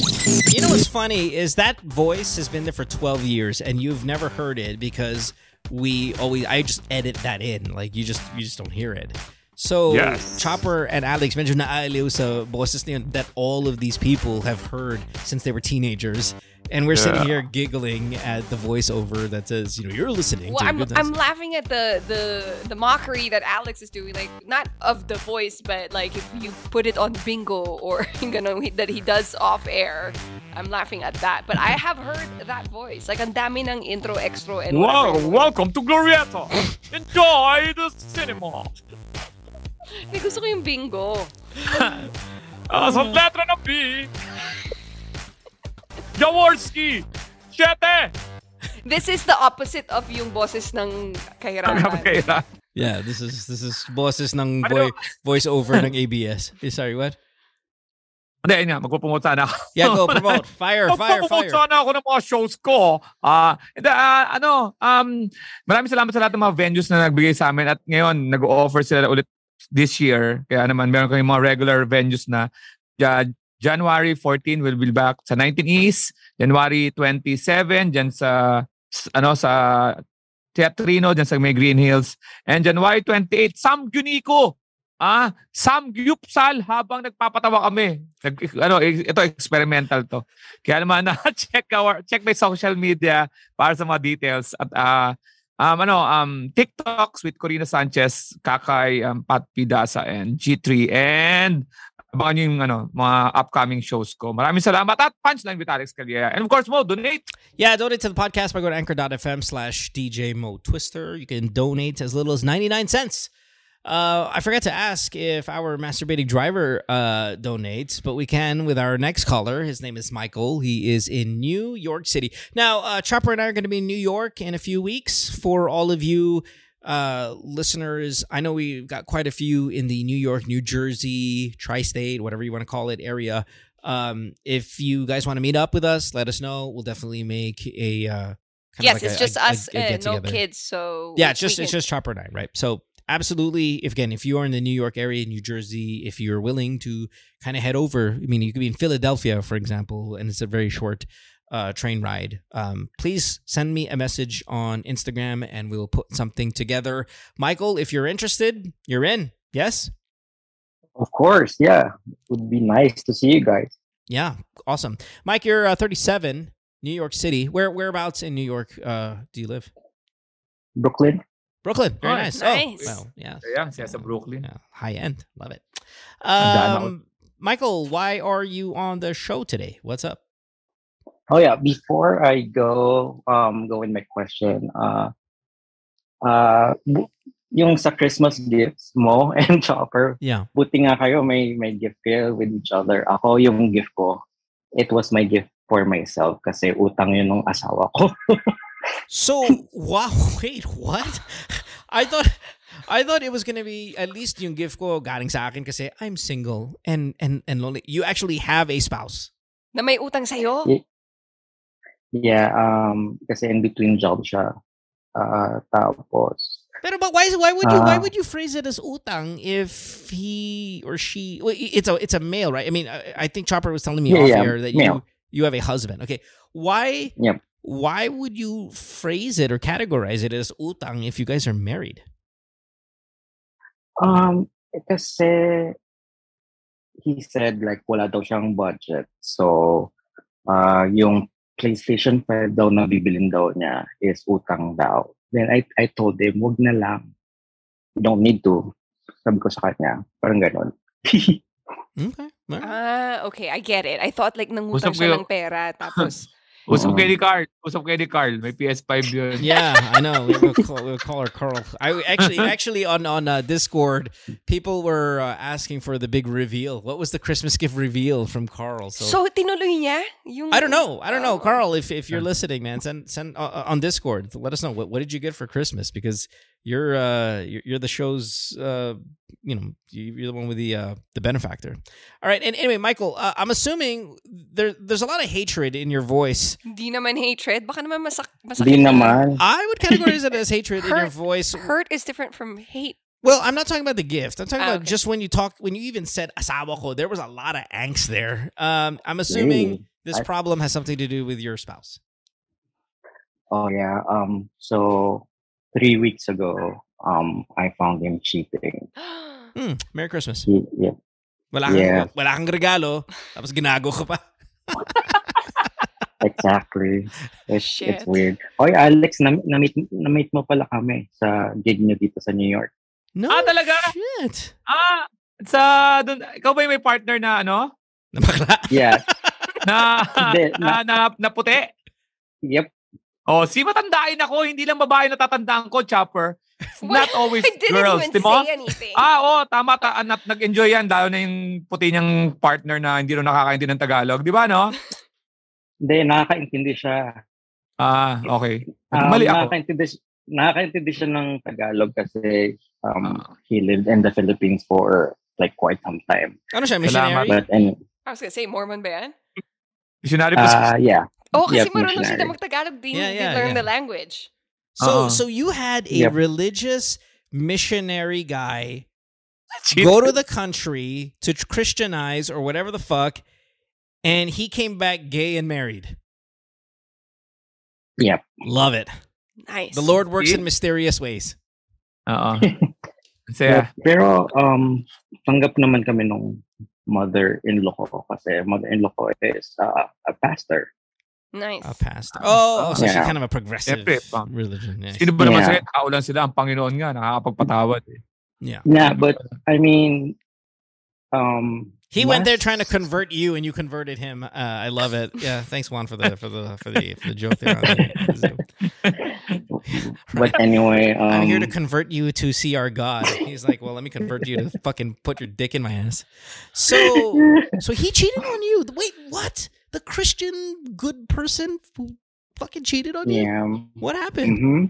You know what's funny is that voice has been there for 12 years and you've never heard it because we always I just edit that in. Like you just you just don't hear it. So Yes. Chopper and Alex mentioned na aliw sa boses that all of these people have heard since they were teenagers. And we're sitting here giggling at the voiceover that says, you know, you're listening Well, to I'm, Good I'm laughing at the, the the mockery that Alex is doing, like not of the voice, but like if you put it on bingo or you know that he does off air. I'm laughing at that, but I have heard that voice. Like ang dami ng intro, extra, and Wow, welcome to Glorietta. Enjoy the cinema. Hindi, gusto ko yung bingo. Ah, sa letra ng B. Jaworski. Siyete. This is the opposite of yung boses ng kahirapan. Yeah, this is this is boses ng Ano? boy, voiceover ng ABS. Eh, Sorry, what? Hindi, yun nga, magpupromote sana ako. Yeah, go promote. Fire, fire, fire. sana ako ng mga shows ko. Ah, hindi, ah, ano, um, maraming salamat sa lahat ng mga venues na nagbigay sa amin at ngayon nag-offer sila ulit this year. Kaya naman meron kami mga regular venues na Ja- January 14 will be back sa 19 East, January 27 diyan sa ano sa Teatrino diyan sa may Green Hills. And January 28 Sam Gunico Ah, Sam Gyupsal habang nagpapatawa kami. Nag, ano, ito experimental to. Kaya naman na check our check my social media para sa mga details. At ah um, ano um TikToks with Corina Sanchez, Kakay, um, Pat Pidasa and G3 and abangan nyo yung ano, mga upcoming shows ko. Maraming salamat at Punchline with Alex Calleja. And of course, Mo, donate. Yeah, donate to the podcast by going to anchor.fm slash DJ Mo Twister. You can donate as little as 99 cents. Uh, I forgot to ask if our masturbating driver uh, donates, but we can with our next caller. His name is Michael. He is in New York City. Now, uh, Chopper and I are going to be in New York in a few weeks. For all of you uh, listeners, I know we've got quite a few in the New York, New Jersey, tri state, whatever you want to call it, area. Um, if you guys want to meet up with us, let us know. We'll definitely make a. Uh, kind Yes, like it's a- just a- us, a no kids. So Yeah, it's just it's just Chopper and I, right? So absolutely, if again, if you are in the New York area, New Jersey, if you're willing to kind of head over, I mean, you could be in Philadelphia, for example, and it's a very short uh, train ride. Um, please send me a message on Instagram, and we will put something together. Michael, if you're interested, you're in. Yes. Of course, yeah. It would be nice to see you guys. Yeah, awesome. Mike, you're uh, 37, New York City. Where whereabouts in New York uh, do you live? Brooklyn. Brooklyn. Very Oh, nice. nice. Oh, well, yeah. Yeah, siya sa Brooklyn. Yeah, high end. Love it. Um, Michael, why are you on the show today? What's up? Oh yeah, before I go um go in my question, uh uh yung sa Christmas gifts mo and Chopper, Yeah. buti nga kayo may may gift kayo with each other. Ako yung gift ko, it was my gift for myself kasi utang yun ng asawa ko. So wow, wait, what? I thought I thought it was gonna be at least yung gift ko galing sa akin kasi I'm single and and and lonely. You actually have a spouse. Na may utang sa'yo? Yeah. Yeah, um kasi in between job siya. Uh, tapos Pero but why why would you why Ah. would you phrase it as utang if he or she well, it's a it's a male right? I mean I, I think Chopper was telling me Yeah, off yeah, air that male. you you have a husband. Okay, why Yep. why would you phrase it or categorize it as utang if you guys are married? Um, kasi he said like wala daw siyang budget. So, uh, yung PlayStation 5 daw na bibilin daw niya is utang daw. Then I, I told him, wag na lang. You don't need to. Sabi ko sa kanya, parang ganon. Okay. Ah, okay. I get it. I thought like nangutang siya ng pera tapos Usap Oo. kay ni Carl. Usap kay ni Carl. May PS5 yun. Yeah, I know. We will call, we'll call her Carl. I actually, actually on on uh, Discord, people were uh, asking for the big reveal. What was the Christmas gift reveal from Carl? So, So, tinuloy niya? Yung, I don't know. I don't know, Oh. Carl. If if you're listening, man, send send uh, on Discord. Let us know what what did you get for Christmas because you're uh you're, you're the show's uh you know you- you're the one with the uh the benefactor. All right, and anyway, Michael, uh, I'm assuming there there's a lot of hatred in your voice. Hindi naman hatred. Baka naman masak masakit. Di na. naman. I would categorize it as hatred in your voice. Hurt is different from hate. Well, I'm not talking about the gift. I'm talking Ah, about okay. just when you talk when you even said asawa ko, there was a lot of angst there. Um, I'm assuming Really? this I- problem has something to do with your spouse. Oh yeah. Um. So three weeks ago, um, I found him cheating. Hmm, Merry Christmas. He, yeah. Wala kang, Yeah. wala kang regalo, tapos ginago ka pa. Exactly. It's, Shit. it's weird. Oy, Alex, na, na-meet, na-meet mo pala kami sa gig niyo dito sa New York. No Ah, talaga? shit. Ah, sa dun, ikaw ba yung may partner na ano? Na bakla. Yeah. Na Hindi, na, na, na puti? yep. Oh, si matandain ako, hindi lang babae na tatandaan ko, Chopper. It's not always I didn't girls, even di mo? say anything. Ah, oo, tama. Ta, ah, nat- nag-enjoy yan, lalo na yung puti niyang partner na hindi rin nakakaintindi ng Tagalog. Di ba, no? Hindi, nakakaintindi siya. Ah, okay. Um, Mali ako. Nakakaintindi, nakakaintindi siya ng Tagalog kasi um, Ah. he lived in the Philippines for like quite some time. Ano siya, Salamat. missionary? But and I was gonna say, Mormon ba yan? Missionary pa uh, yeah, Oh, kasi Yep, marunong sila missionary. mag-Tagalog. They, Yeah, they learn yeah. the language. So Oo. so you had a Yep. religious missionary guy go to the country to Christianize or whatever the fuck, and he came back gay and married. Yep. Love it. Nice. The Lord works See? in mysterious ways. Oo. Saya. Pero um, tanggap naman kami nung mother-in-law ko kasi mother-in-law ko is uh, a pastor. Nice. A pastor. Oh, so she's kind of a progressive Siyempre, pang- religion. Nice. Sino ba naman Yeah. sila? Tao lang sila. Ang Panginoon nga, nakakapagpatawad. Eh. Yeah. Yeah, but I mean, um, He went there trying to convert you, and you converted him. Uh, I love it. Yeah, thanks Juan for the for the for the for the joke there. On the, Zoom. but anyway, um, I'm here to convert you to see our God. He's like, well, let me convert you to fucking put your dick in my ass. So, so he cheated on you. Wait, what? The Christian good person who fucking cheated on you? yeah. What happened? hmm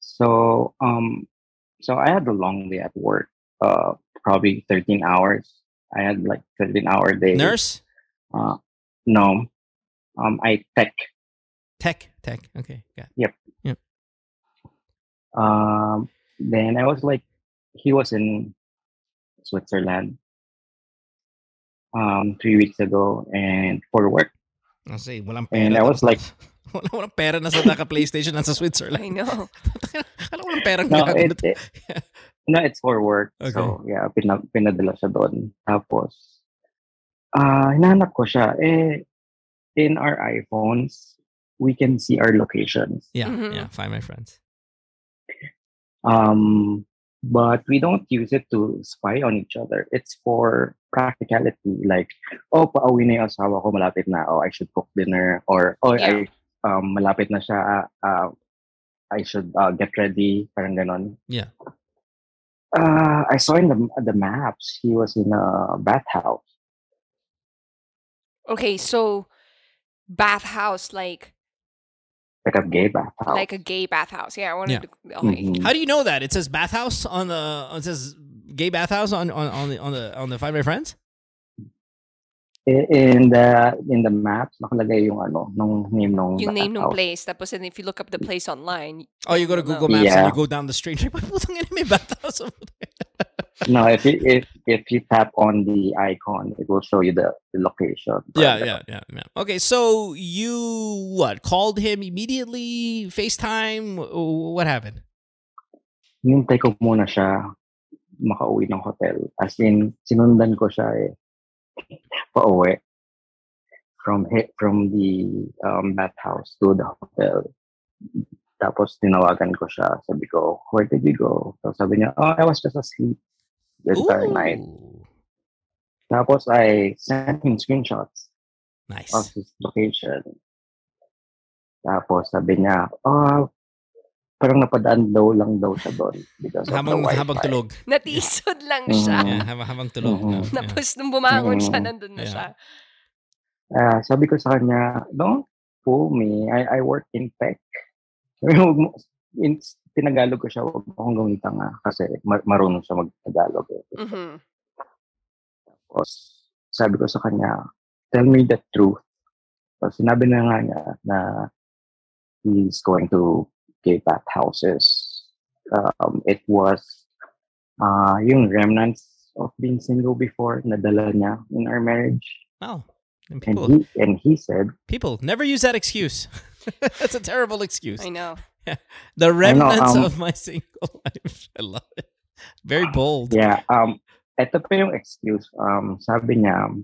So, um, so I had a long day at work, uh, probably 13 hours. I had like 13 hour day. Nurse, Uh, no, um, I tech. tech, tech. Okay, got. yep yep Um, then I was like, he was in Switzerland, um, three weeks ago, and for work. I'll say, walang pera. And I was like, wala walang pera na sa naka PlayStation nasa I Switzerland. know. Alam walang pera no, it, it, Yeah. no, it's for work. Okay. So, yeah, pina, pinadala siya doon. Tapos, ah, hinahanap ko siya. Eh, in our iPhones, we can see our locations. Yeah, Mhm. yeah. Find my friends. Um, but we don't use it to spy on each other. It's for practicality. Like, oh, pauwi na yung asawa ko, malapit na. Oh, I should cook dinner. Or, oh, Yeah. I, um, malapit na siya. ah, ah, I should uh, get ready. Parang ganon. Yeah. Uh, I saw in the the maps he was in a bathhouse. Okay, so bathhouse like like a gay bathhouse. like a gay bathhouse. Yeah, I wanted Yeah. to okay. Mhm. How do you know that? It says bathhouse on the. It says gay bathhouse on on, on the on the on the Find My Friends. In the in the maps nakalagay yung ano nung name nung Yung name ng place. Tapos and if you look up the place online, Oh, you go to. Google Maps and Yeah. you go down the street. Like, putang ina, may bathhouse over there. No, if you if if you tap on the icon, it will show you the, the location. Yeah, yeah, yeah, yeah. Okay, so you what? Called him immediately? FaceTime? What happened? Hintay ko muna siya makauwi ng hotel. As in, sinundan ko siya eh. Pauwi. From from the um, bathhouse to the hotel. Tapos tinawagan ko siya. Sabi ko, where did you go? So sabi niya, oh, I was just asleep the entire night. Tapos I sent him screenshots Nice. of his location. Tapos sabi niya, oh, parang napadaan daw lang daw siya doon because of Habang, the Wi-Fi. habang tulog. Natisod lang siya. Mm. Yeah, habang, habang tulog. Mhm. Yeah. Tapos nung bumangon siya, Mm. nandun na Yeah. siya. Ah, sabi ko sa kanya, don't fool me. I, I work in tech. In, tinagalog ko siya, huwag mo akong gawin tanga kasi mar- marunong siya mag-Tagalog. Eh. Mhm. Tapos, sabi ko sa kanya, tell me the truth. Tapos sinabi na nga niya na he's going to gay back houses. Um, it was uh, yung remnants of being single before nadala niya in our marriage. Wow. And And people, he, and he said, people never use that excuse. That's a terrible excuse. I know. The remnants um, of my single life. I love it. Very bold. Yeah, um, ito pa yung excuse. Um, sabi niya,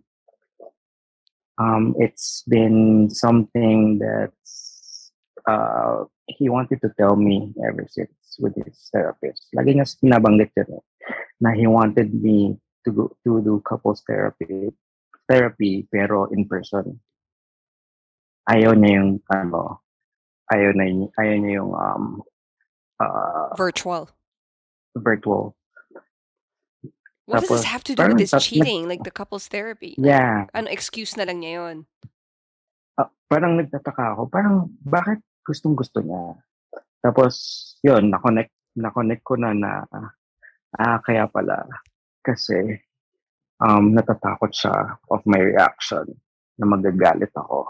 um, it's been something that's uh, he wanted to tell me ever since with his therapist. Lagi niya sinabanggit yun na he wanted me to go to do couples therapy therapy pero in person. Ayaw niya yung ano, ayaw na ayaw niya yung um uh, Virtual. virtual. What does this have to do with this cheating? Like the couples therapy? Yeah. Ano excuse na lang niya yun? Ah, parang nagtataka ako, parang bakit gustong gusto niya? Tapos, yun, na-connect, na-connect ko na na, ah, kaya pala, kasi, um, natatakot siya of my reaction na magagalit ako.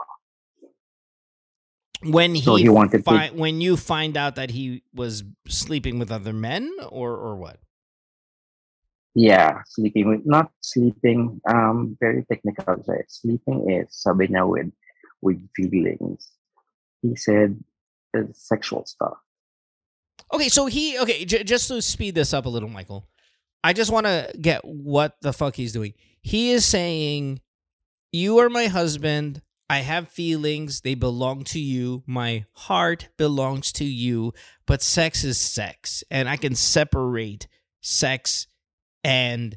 When he, So he wanted to- fi- when you find out that he was sleeping with other men or or what? Yeah, sleeping with, not sleeping, um, very technical siya. Sleeping is, sabi niya, with, with feelings. He said, sexual stuff. Okay, so he okay. J- just to speed this up a little, Michael. I just want to get what the fuck he's doing. He is saying, "You are my husband. I have feelings. They belong to you. My heart belongs to you. But sex is sex, and I can separate sex and.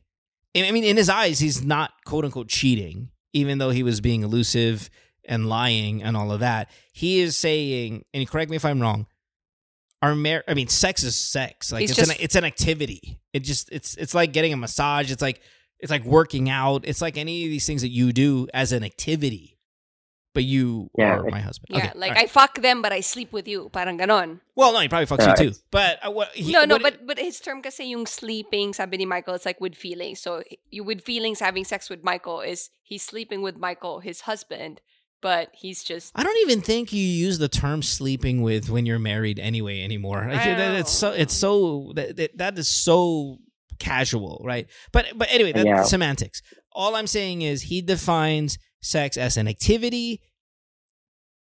I mean, in his eyes, he's not quote unquote cheating, even though he was being elusive and lying and all of that. He is saying, and correct me if I'm wrong our mar- I mean, sex is sex. Like He's it's an just- it's an activity. It just it's it's like getting a massage. It's like it's like working out. It's like any of these things that you do as an activity. But you Yeah, are my husband. Yeah, Okay, like all right. I fuck them but I sleep with you. Parang ganon. well, no, he probably fucks Yeah, you too. But uh, what? He, no, no, what- but but his term kasi yung sleeping, sabi ni Michael, it's like with feelings. So you with feelings having sex with Michael is he's sleeping with Michael, his husband, but he's just I don't even think you use the term sleeping with when you're married anyway anymore. Like, I that- it's so it's so that, that that is so casual, right? But but anyway, that's Yeah. semantics. All I'm saying is he defines sex as an activity,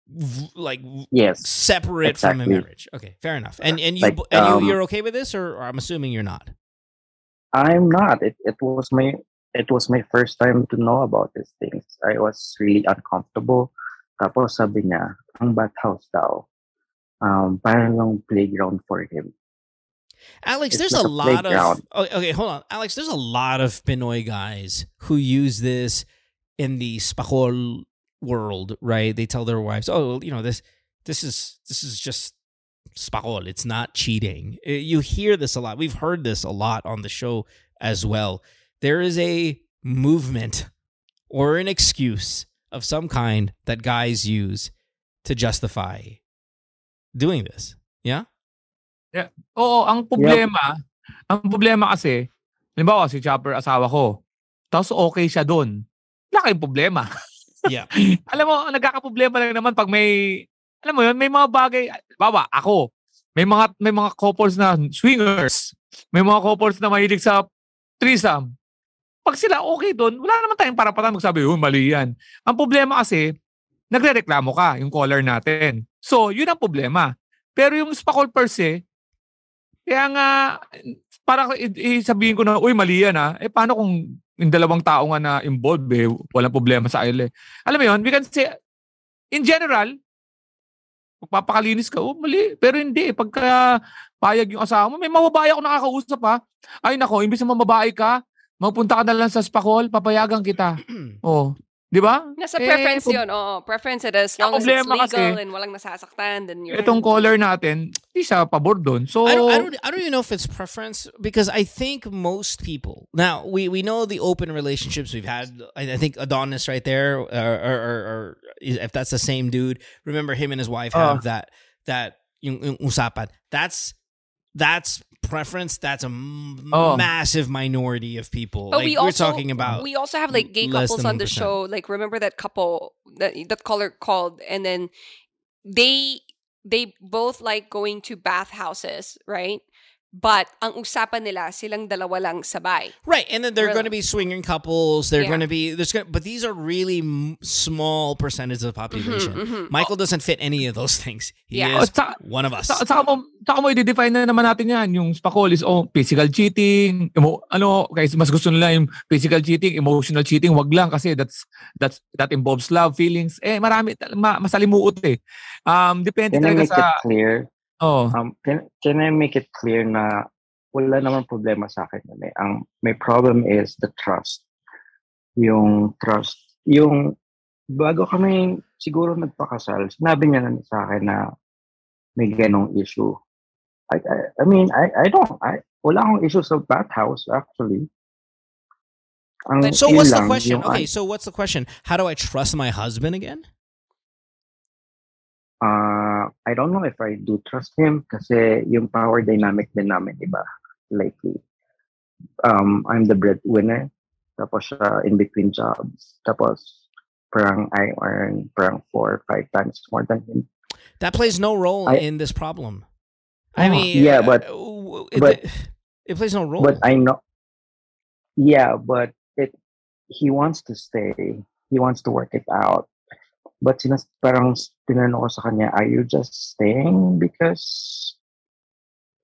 v- like Yes. separate from a marriage. Okay, fair enough. And and you Like, and um, you you're okay with this, or, or I'm assuming you're not. I'm not. It it was my it was my first time to know about these things. I was really uncomfortable. Tapos sabi niya, ang bathhouse daw, um, parang yung playground for him. Alex, It's there's a a lot of playground. oh, okay. Hold on, Alex. There's a lot of Pinoy guys who use this in the spakol world, right? They tell their wives, "Oh, you know this. This is this is just spakol. It's not cheating." Uh, You hear this a lot. We've heard this a lot on the show as well. There is a movement or an excuse of some kind that guys use to justify doing this. Yeah. Yeah. Oo, ang problema, ang problema kasi, halimbawa si Chopper asawa ko, tapos okay siya doon. Wala kayong problema. Yeah. alam mo, nagkakaproblema lang naman pag may, alam mo yun, may mga bagay, bawa, ako, may mga, may mga couples na swingers, may mga couples na mahilig sa threesome. Pag sila okay doon, wala naman tayong parapatan magsabi, oh, mali yan. Ang problema kasi, nagre-reklamo ka, yung caller natin. So, yun ang problema. Pero yung spakol per se, kaya nga, para sabihin ko na, uy, mali yan ha. Eh, paano kung yung dalawang tao nga na involved, eh, walang problema sa kanila. eh. Alam mo yun, we can say, in general, magpapakalinis ka, oh, mali. Pero hindi, eh, pagka payag yung asawa mo, may mababae ako nakakausap ha. Ay nako, imbis na mababae ka, Magpunta ka na lang sa Spacol, papayagan kita. Oh. Di ba? Nasa Eh, preference yun. Oo, preference it as long as it's legal kasi, and walang nasasaktan, then you're Itong caller natin, di siya pabor doon. So, I don't, I don't, I don't even know if it's preference because I think most people now we we know the open relationships we've had. I, I think Adonis right there, or, or, or, or if that's the same dude, remember him and his wife have Uh. that that yung, yung usapan. That's that's preference. That's a m- Oh. massive minority of people. But like, we are talking about we also have like gay couples on the show. Like remember that couple that that caller called, and then they they both like going to bathhouses, right? But ang usapan nila silang dalawa lang sabay. Right, and then they're Really? going to be swinging couples. They're Yeah. going to be there's going, but these are really m- small percentage of the population. mhm. Michael doesn't fit any of those things. He Yeah. is Oh, sa- one of us. sa, saka mo, saka mo i-define na naman natin yan. Yung Spakol is, oh, physical cheating. Emo, ano, guys, mas gusto nila yung physical cheating, emotional cheating. Wag lang kasi that's, that's, that involves love, feelings. Eh, marami, ma, masalimuot eh. Um, depende Can I talaga make sa, it clear? Oh, Um, can, can I make it clear na wala naman problema sa akin yun eh. Ang may problem is the trust. Yung trust. Yung bago kami siguro nagpakasal, sinabi niya na sa akin na may ganong issue. I, I, I mean, I, I don't, I, wala akong issue sa bathhouse actually. Ang so what's the question? Okay, so what's the question? How do I trust my husband again? Uh, I don't know if I do trust him kasi yung power dynamic din namin, iba, lately. Um, I'm the breadwinner. Tapos siya in between jobs. Tapos parang I earn parang four or five times more than him. That plays no role I- in this problem. I Oh, mean, yeah, uh, but- w- it, but- it plays no role. But I know, yeah, but it he wants to stay. He wants to work it out. But sinas parang tinanong ko sa kanya, are you just staying because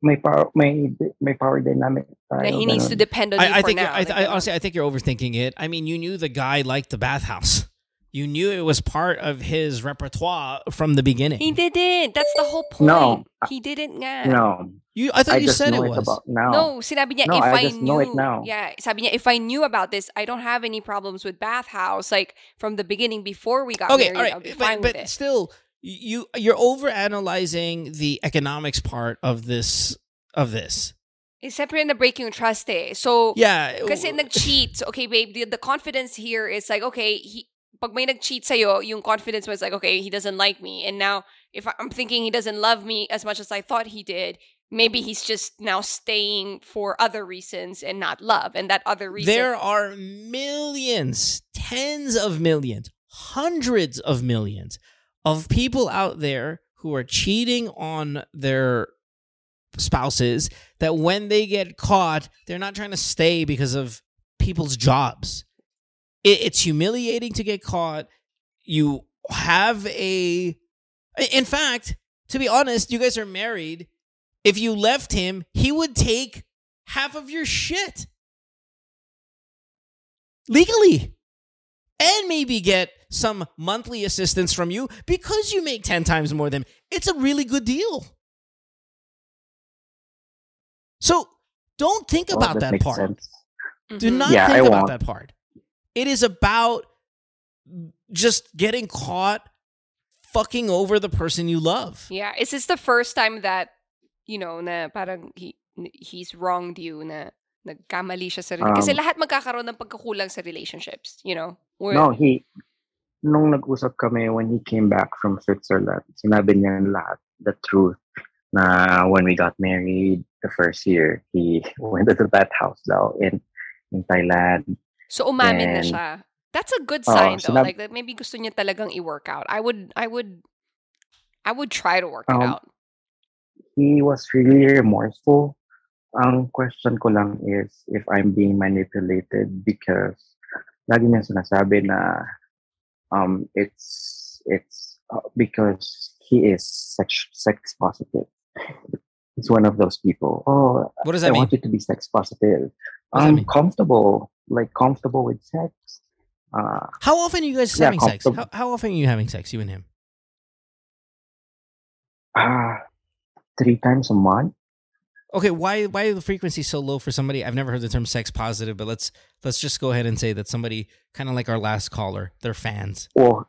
may power may may power dynamic tayo, he needs to depend on you I, I for think now. I, like, I, honestly I think you're overthinking it. I mean, you knew the guy liked the bathhouse. You knew it was part of his repertoire from the beginning. he didn't. That's the whole point. No. he didn't nga. No, you, I thought I you just said know it it, was. about now. No, sinabi niya, No, if I I, just knew, know it now. yeah, sabi niya, if I knew about this, I don't have any problems with bathhouse. Like from the beginning, before we got okay, married, all right, I'll be but, fine but with it. still, you you're overanalyzing the economics part of this of this. Eh, siyempre na break yung trust eh. So, Yeah, kasi nag-cheat. Okay, babe, the, the confidence here is like, okay, he, pag may nag-cheat sa'yo, yung confidence was like, okay, he doesn't like me. And now, if I'm thinking he doesn't love me as much as I thought he did, maybe he's just now staying for other reasons and not love. And that other reason... There are millions, tens of millions, hundreds of millions of people out there who are cheating on their spouses that when they get caught, they're not trying to stay because of people's jobs. It, it's humiliating to get caught. You have a. In fact, to be honest, you guys are married. If you left him, he would take half of your shit legally and maybe get some monthly assistance from you because you make 10 times more than him. It's a really good deal. So don't think Oh, about that makes part. sense. Do Mhm. not Yeah, think I about won't. that part. It is about just getting caught fucking over the person you love. Yeah, is this the first time that you know na parang he he's wronged you na nagkamali siya sa rela- kasi Um, lahat magkakaroon ng pagkakulang sa relationships, you know. Where- No, he, nung nag-usap kami when he came back from Switzerland, sinabi niya lahat, the truth, na when we got married the first year, he went to that house daw in, in Thailand. So umamin na siya. That's a good Oo, sign though. sinab- like that maybe gusto niya talagang i-work out. I would I would I would try to work it Um, out. He was really remorseful. Ang question ko lang is if I'm being manipulated because lagi niya sinasabi na um, it's it's uh, because he is sex sex positive. He's one of those people. Oh, What does I that mean? want it to be sex positive. What does that I'm comfortable, like comfortable with sex. Uh, How often are you guys Yeah, having sex? How, how often are you having sex, you and him? ah, three times a month. Okay, why why the frequency so low for somebody? I've never heard the term sex positive, but let's let's just go ahead and say that somebody kind of like our last caller, they're fans. Oh,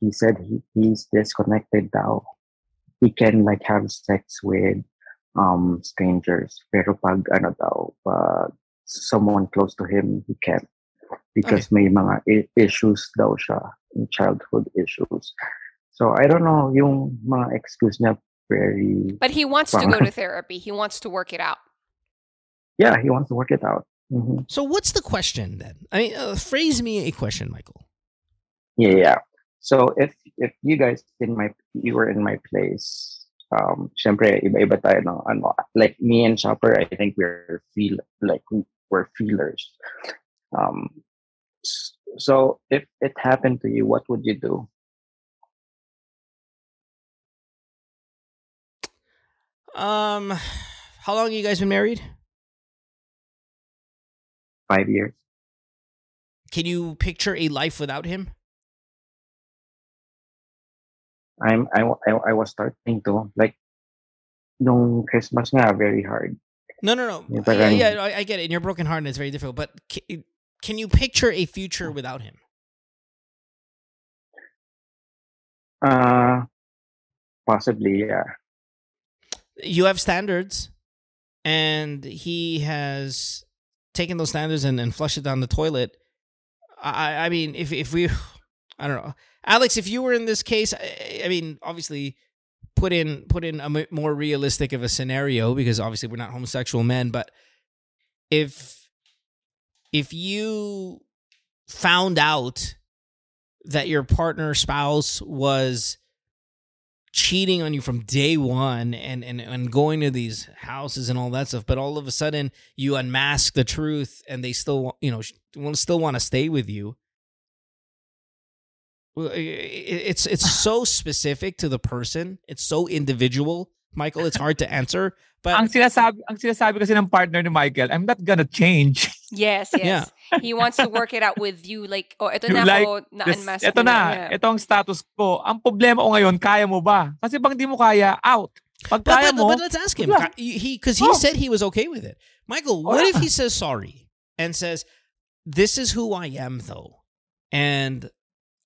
he said he, he's disconnected now. He can like have sex with um strangers. Pero pag ano daw, pag someone close to him, he can't. Because may mga i- issues daw siya, childhood issues. So I don't know, yung mga excuse niya very But he wants to go to therapy. He wants to work it out. yeah, he wants to work it out. hmm So what's the question then? I mean, uh, phrase me a question, Michael. Yeah, yeah. So if if you guys in my you were in my place, um, syempre iba-iba tayo no, ano, like me and Chopper, I think we're feel like we- we're feelers. Um, so if it happened to you, what would you do? Um, how long you guys been married? Five years? Can you picture a life without him? I'm I, I, I was starting to like nung Christmas nga very hard. No, no, no. Yeah, Yeah, yeah, I, get it. In your broken heart, and it's very difficult. But can, can you picture a future without him? Uh possibly, yeah. You have standards, and he has taken those standards and, and flushed it down the toilet. I, I mean, if if we, I don't know, Alex, if you were in this case, I, I mean, obviously, put in put in a more realistic of a scenario because obviously we're not homosexual men, but if if you found out that your partner spouse was cheating on you from day one and, and and going to these houses and all that stuff but all of a sudden you unmask the truth and they still you know still want to stay with you it's it's so specific to the person it's so individual michael it's hard to answer but ang sinasabi, ang sinasabi kasi ng partner ni Michael, I'm not gonna change. Yes, Yeah. yes. He wants to work it out with you. Like, oh, ito You na like ako, na This, unmask ito ko na, Yeah. ito ang status ko. Ang problema ko ngayon, kaya mo ba? Kasi pag di mo kaya, out. Pag But, kaya but, mo, but let's ask him. wala. Ka- He because he Oh. said he was okay with it. Michael, Oh, what if he says sorry and says, "This is who I am, though, and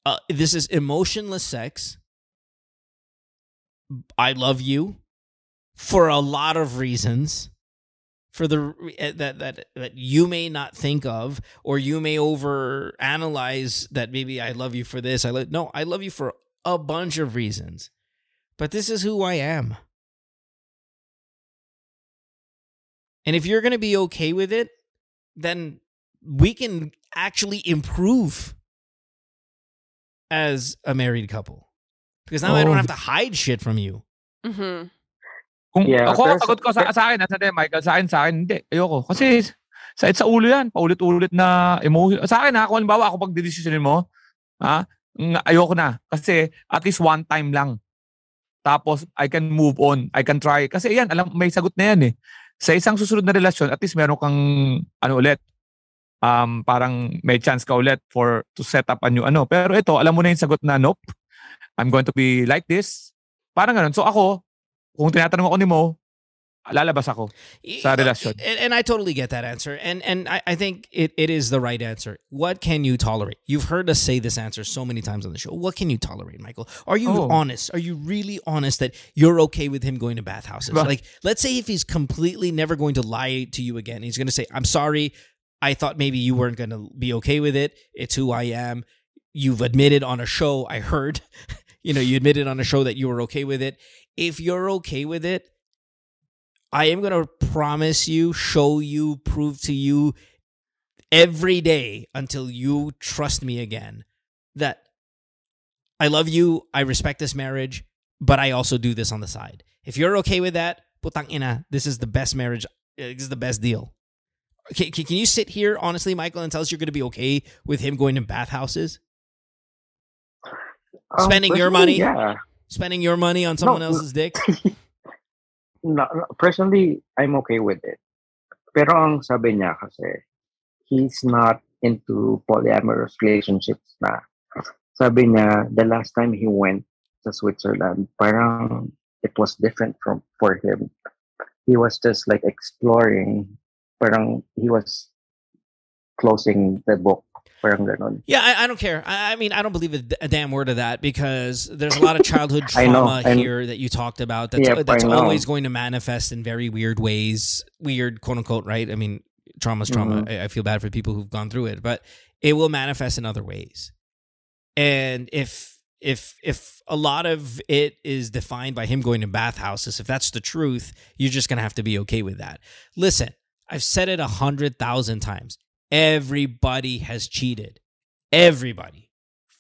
uh, this is emotionless sex. I love you for a lot of reasons." For the eh, that that that you may not think of, or you may over analyze that maybe I love you for this. I lo- no, I love you for a bunch of reasons, but this is who I am. And if you're going to be okay with it, then we can actually improve as a married couple. Because now I don't Oh. have to hide shit from you. Mhm. Kung Yeah, ako, sagot ko sa, sa akin, sa Michael, sa akin, sa akin, hindi. Ayoko. Kasi sa, sa ulo yan, paulit-ulit na emotion. Sa akin ha, kung halimbawa ako pag decisionin mo, ha, ayoko na. Kasi at least one time lang. Tapos I can move on. I can try. Kasi yan, alam, may sagot na yan eh. Sa isang susunod na relasyon, at least meron kang, ano ulit, um, parang may chance ka ulit for to set up a new ano. Pero ito, alam mo na yung sagot na, nope, I'm going to be like this. Parang ganun. So ako, kung tinatanong ako ni Mo, lalabas ako. Sa relasyon. And, and I totally get that answer. And and I, I think it, it is the right answer. What can you tolerate? You've heard us say this answer so many times on the show. What can you tolerate, Michael? Are you Oh. honest? Are you really honest that you're okay with him going to bathhouses? Ba- Like, let's say if he's completely never going to lie to you again, he's going to say, I'm sorry. I thought maybe you weren't going to be okay with it. It's who I am. You've admitted on a show, I heard, you know, you admitted on a show that you were okay with it. If you're okay with it, I am going to promise you, show you, prove to you every day until you trust me again that I love you, I respect this marriage, but I also do this on the side. If you're okay with that, putang ina, this is the best marriage, uh, this is the best deal. Can, can, can you sit here honestly, Michael, and tell us you're going to be okay with him going to bathhouses, Um, Spending your money? Yeah. spending your money on someone No, else's dick? no, no, personally, I'm okay with it. Pero ang sabi niya kasi, he's not into polyamorous relationships na. Sabi niya, the last time he went to Switzerland, parang it was different from for him. he was just like exploring. Parang he was closing the book. Parang ganon. Yeah, I, I don't care. I, I mean, I don't believe a damn word of that because there's a lot of childhood I know, trauma here that you talked about. That's that's always going to manifest in very weird ways. Weird, quote unquote, right? I mean, trauma's trauma. Mhm. I, I feel bad for people who've gone through it, but it will manifest in other ways. And if if if a lot of it is defined by him going to bathhouses, if that's the truth, you're just gonna have to be okay with that. Listen, I've said it a hundred thousand times. Everybody has cheated. Everybody.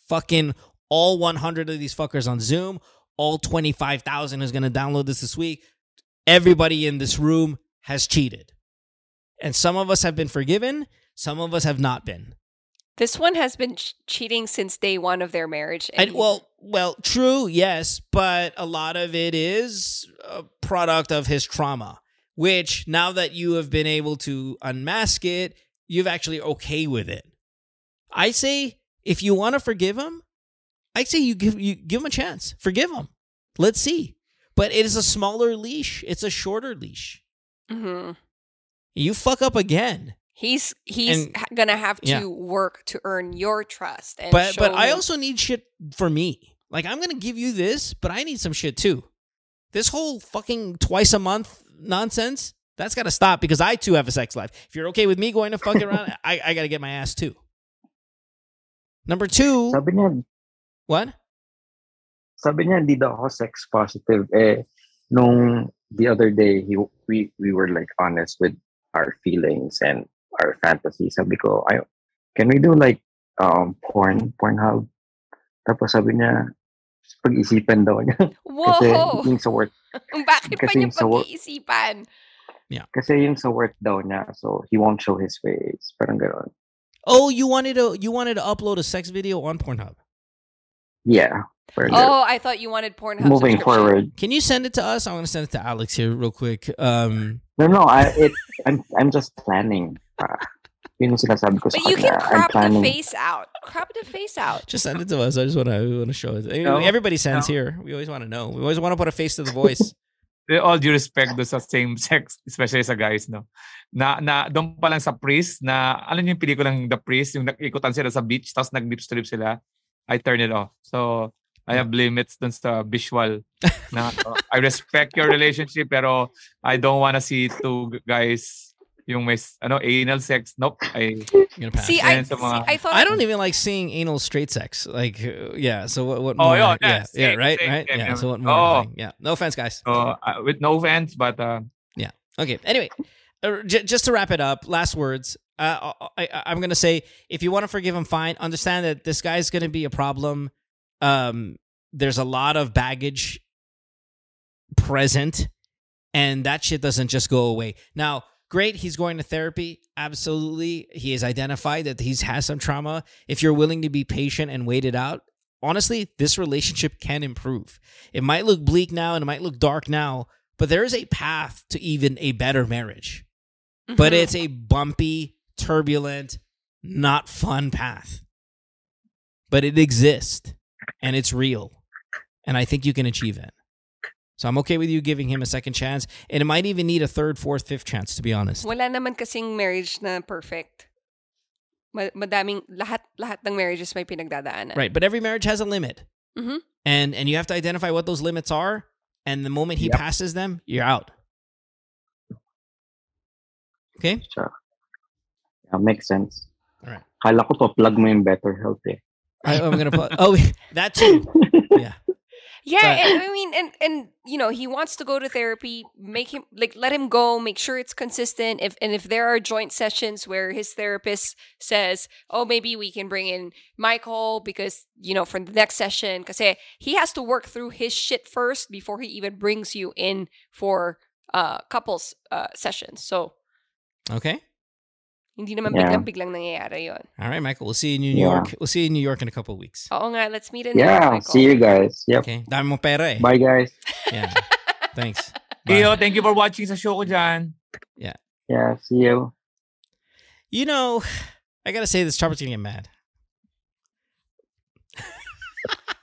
Fucking all 100 of these fuckers on Zoom, all 25,000 is going to download this this week. Everybody in this room has cheated. And some of us have been forgiven, some of us have not been. This one has been ch- cheating since day one of their marriage. And he- well, well, true, yes, but a lot of it is a product of his trauma, which now that you have been able to unmask it, you've actually okay with it. I say if you want to forgive him, I say you give you give him a chance. Forgive him. Let's see. But it is a smaller leash. It's a shorter leash. Mm-hmm. You fuck up again. he's he's And- gonna have to yeah. work to earn your trust. And But but I also need shit for me. Like I'm gonna give you this, but I need some shit too. This whole fucking twice a month nonsense, that's gotta stop because I too have a sex life. If you're okay with me going to fuck around, I, I gotta get my ass too. Number two, Sabi niya, what? sabi niya hindi daw ako sex positive. Eh, nung the other day, he, we, we were like honest with our feelings and our fantasies. Sabi ko, ay, can we do like um porn, Pornhub? Tapos sabi niya, pag-isipan daw niya. Kasi Whoa! yung sa work, Bakit pa kasi niya yung sa work- pag-iisipan? kasi yung sa work daw niya, so he won't show his face. Parang gano'n. Oh, you wanted to you wanted to upload a sex video on Pornhub. Yeah. Parang gano'n. Oh, I thought you wanted Pornhub. Moving forward. Can you send it to us? I want to send it to Alex here real quick. Um, No, no, I, it, I'm, I'm just planning. Uh, yun yung sinasabi ko sa But you can kanya. I'm crop the face out. Crop the face out. just send it to us. I just want to want to show it. No, Everybody sends no. here. We always want to know. We always want to put a face to the voice. With all due respect do sa same sex, especially sa guys, no? Na, na doon pa lang sa priest, na, alam niyo yung pelikulang The Priest, yung nag-ikutan sila sa beach, tapos nag-lips to lips sila, I turn it off. So, I have limits dun sa visual. Na, I respect your relationship, pero I don't wanna see two guys yung may, ano, anal sex. Nope. I, I'm. See, I, Yan sa see, mga- I thought I don't even like seeing anal straight sex. Like, uh, yeah. So what? what Oh, more? yeah, yeah, yeah, yeah, right, same, right. same, Yeah. yeah. So what more? Oh. thing? Yeah. No offense, guys. uh, uh, with no offense, but uh, yeah Okay. Anyway, uh, j- just to wrap it up, last words. Uh, I, I, I'm gonna say, if you want to forgive him, fine. Understand that this guy's gonna be a problem. Um, there's a lot of baggage present, and that shit doesn't just go away. Now, great, he's going to therapy. Absolutely, he has identified that he's has some trauma. If you're willing to be patient and wait it out, honestly, this relationship can improve. It might look bleak now and it might look dark now, but there is a path to even a better marriage. But Mhm. it's a bumpy, turbulent, not fun path. But it exists and it's real. And I think you can achieve it. So I'm okay with you giving him a second chance. And it might even need a third, fourth, fifth chance, to be honest. Wala naman kasing marriage na perfect. Madaming lahat lahat ng marriages may pinagdadaanan. Right. But every marriage has a limit. Mhm. And and you have to identify what those limits are. And the moment he Yep. passes them, you're out. Okay? Sure. Yeah, makes sense. Alright. Kala ko to plug mo yung better health eh. I, I'm gonna plug. oh that too. Yeah. Yeah, and, I mean, and and you know, he wants to go to therapy. Make him like let him go. Make sure it's consistent. If and if there are joint sessions where his therapist says, "Oh, maybe we can bring in Michael because you know for the next session," because he has to work through his shit first before he even brings you in for uh couples uh sessions. So Okay. Hindi naman Yeah. biglang biglang nangyayari yon. All right, Michael. We'll see you in New Yeah. York. We'll see you in New York in a couple of weeks. Oo nga, let's meet in New York, Yeah, Michael. see you guys. Yep. Okay. Dami mo pera eh. Bye guys. Yeah. Thanks. Bye. Tio, thank you for watching sa show ko dyan. Yeah, see you. You know, I gotta say this Chopper's gonna get mad.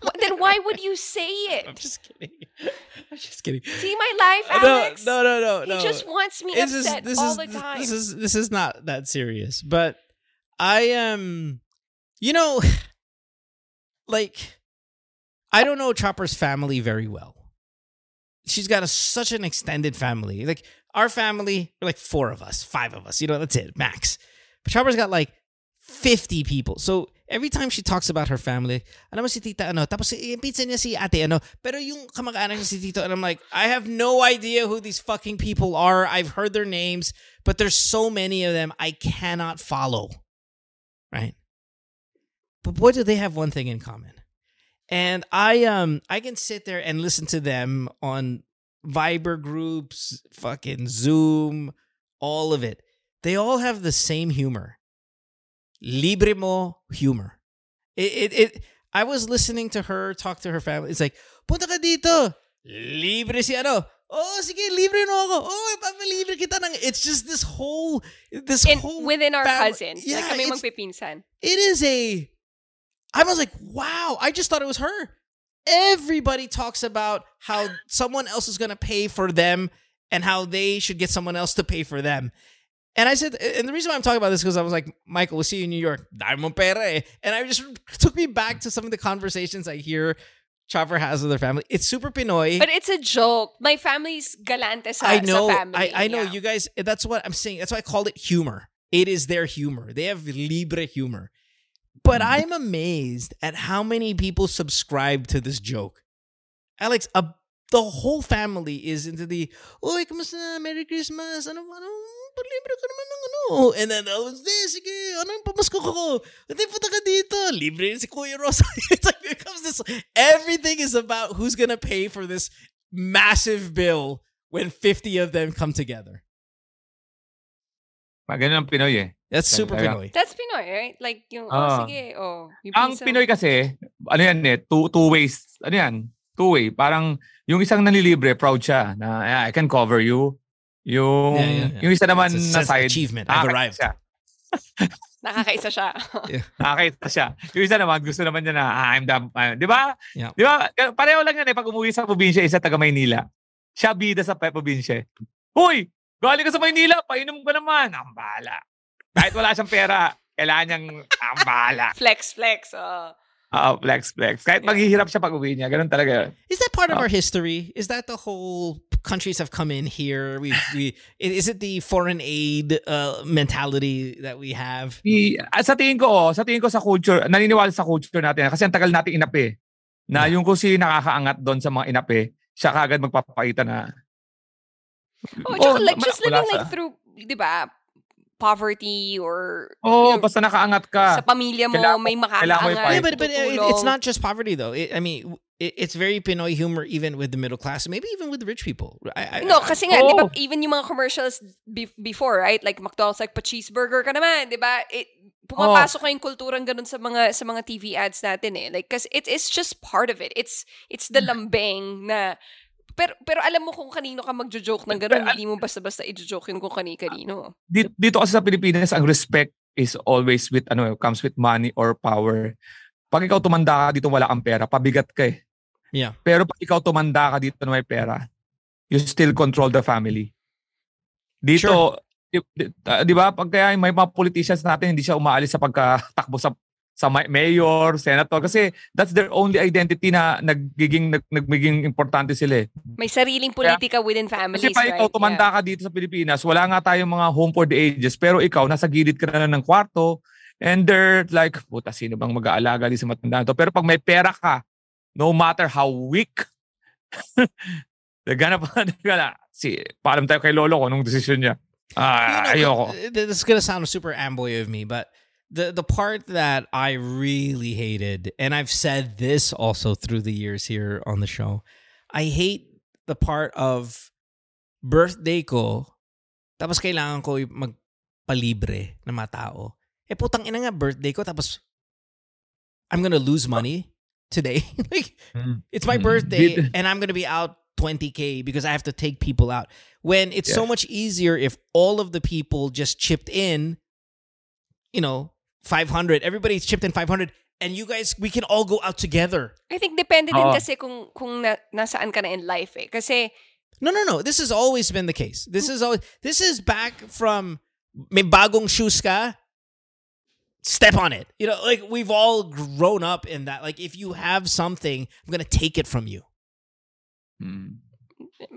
What then why would you say it? I'm just kidding. I'm just kidding. See my life, Uh, No, Alex. no, no, no, He no. just wants me just- upset this all is the time. this is this is not that serious. But I am, you know, like I don't know Chopper's family very well. She's got a, such an extended family. Like our family, we're like four of us, five of us. You know, that's it, max. But Chopper's got like fifty people. So every time she talks about her family, alam mo si tita ano, tapos pizza niya si ate ano, pero yung kamag-anak niya si tito, and I'm like, I have no idea who these fucking people are. I've heard their names, but there's so many of them I cannot follow. Right? But boy, do they have one thing in common. And I um I can sit there and listen to them on Viber groups, fucking Zoom, all of it. They all have the same humor. Libre mo humor. It, it, it I was listening to her talk to her family. It's like, punta ka dito. Libre si ano. Oh, sige, libre no ako. Oh, ipapalibre kita ng... It's just this whole... This In, whole... within our fam- cousins. Yeah, like kami magpipinsan. it is a I was like, wow, I just thought it was her. Everybody talks about how someone else is going to pay for them and how they should get someone else to pay for them. And I said, and the reason why I'm talking about this because I was like, Michael, we'll see you in New York. Pera eh. And I just took me back to some of the conversations I hear Chopper has with her family. It's super Pinoy. But it's a joke. My family's galante sa, I know, sa family. I, I know yeah. you guys. That's what I'm saying. That's why I called it humor. It is their humor. They have libre humor. But Mm-hmm. I'm amazed at how many people subscribe to this joke. Alex, a, the whole family is into the, Oy, kamusta? Merry Christmas. Ano, ano, libre ka naman ng ano. And then, oh, hindi, sige, ano yung pamasko ko? Hindi, punta ka dito. Libre si Kuya Rosa. it's like, it becomes this, everything is about who's gonna pay for this massive bill when 50 of them come together. Ah, Ganun ang Pinoy eh. That's super Talaga. Pinoy. That's Pinoy, right? Like, yung, oh, Ah. sige, oh. Ang pinsan- Pinoy kasi, ano yan eh, two, two ways. Ano yan? Two way. Parang yung isang nanilibre, proud siya na I can cover you. Yung, Yeah, yeah, yeah. yung isa naman It's a na side, achievement. I've nakakaita arrived. Siya. Nakakaisa siya. Nakakaita siya. Yung isa naman, gusto naman niya na, ah, I'm the, ah, di ba? Yeah. Di ba? Pareho lang yan eh, pag umuwi sa probinsya, isa taga Maynila. Siya bida sa probinsya. eh. Hoy! Galing ka sa Maynila, painom ka naman. Ang bala. Kahit wala siyang pera, kailangan niyang ang bala. flex, flex. Oh. Ah, flex, flex. Kahit maghihirap siya pag uwi niya, ganun talaga yun. Is that part of Oh. our history? Is that the whole countries have come in here? We we is it the foreign aid uh, mentality that we have? I, ah, sa tingin ko, oh, sa tingin ko sa culture, naniniwala sa culture natin kasi ang tagal nating inapi. Na yung kung sino nakakaangat doon sa mga inapi, siya kagad magpapakita na Oh, tsaka just wala living sa- like through, di ba, poverty or Oh, you know, basta nakaangat ka. sa pamilya mo, Kailangan may kailangan mo makakaangat. Yeah, but but uh, it, it's not just poverty though. It, I mean, it, it's very Pinoy humor even with the middle class, maybe even with the rich people. I, I, No, I- kasi nga, di ba, even yung mga commercials be- before, right? Like McDonald's, like, pa-cheeseburger ka naman, di ba? It, pumapasok na yung kulturang ganun sa mga sa mga TV ads natin eh. Like, kasi it, it's just part of it. It's it's the lambeng na pero pero alam mo kung kanino ka magjo-joke ng ganun, hindi mo basta-basta i-joke yun kung kani-kanino. dito, dito kasi sa Pilipinas, ang respect is always with, ano, comes with money or power. Pag ikaw tumanda ka dito, wala kang pera, pabigat ka eh. Yeah. Pero pag ikaw tumanda ka dito na may pera, you still control the family. Dito, di, di- ah, di ba, pag kaya may mga politicians natin, hindi siya umaalis sa pagkatakbo sa sa ma- mayor, senator, kasi that's their only identity na nagiging nag, nagiging importante sila eh. May sariling politika within families, Kasi pa right? ikaw tumanda ka dito sa Pilipinas, wala nga tayong mga home for the ages, pero ikaw nasa gilid ka na lang ng kwarto and they're like, puta, sino bang mag-aalaga di sa matanda to? Pero pag may pera ka, no matter how weak, nagana pa, nagana. Si, paalam tayo kay Lolo ko nung desisyon niya. Ah, You know, ayoko. uh, This is gonna sound super amboy of me, but the the part that I really hated, and I've said this also through the years here on the show, I hate the part of birthday ko, tapos kailangan ko magpalibre ng mga tao. Eh putang ina nga birthday ko, tapos I'm gonna lose money today. like Mm. it's my Mm. birthday and I'm to be out 20k because I have to take people out. When it's so much easier if all of the people just chipped in, you know, 500, everybody's chipped in 500 and you guys we can all go out together. I think depende din Oo. kasi kung, kung na, nasaan ka na in life eh. Kasi, No, no, no. This has always been the case. This is always this is back from may bagong shoes ka. Step on it. You know, like we've all grown up in that. Like if you have something, I'm gonna take it from you. Hmm.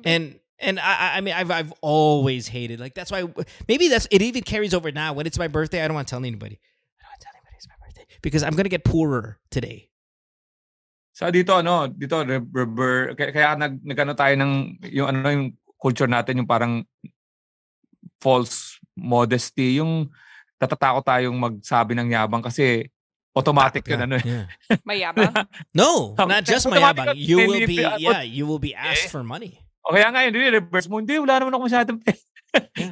And and I I- I mean I've I've always hated like that's why maybe that's it even carries over now when it's my birthday I don't want to tell anybody because I'm gonna get poorer today. So dito ano, dito re- rever, kaya, kaya nag nagano tayo ng yung ano yung culture natin yung parang false modesty, yung natatakot tayong magsabi ng yabang kasi automatic yun ano. eh. Yeah. mayabang. No, not just mayabang. You will be yeah, you will be asked for money. O kaya nga yun, reverse mo, hindi, wala naman ako masyadong pera.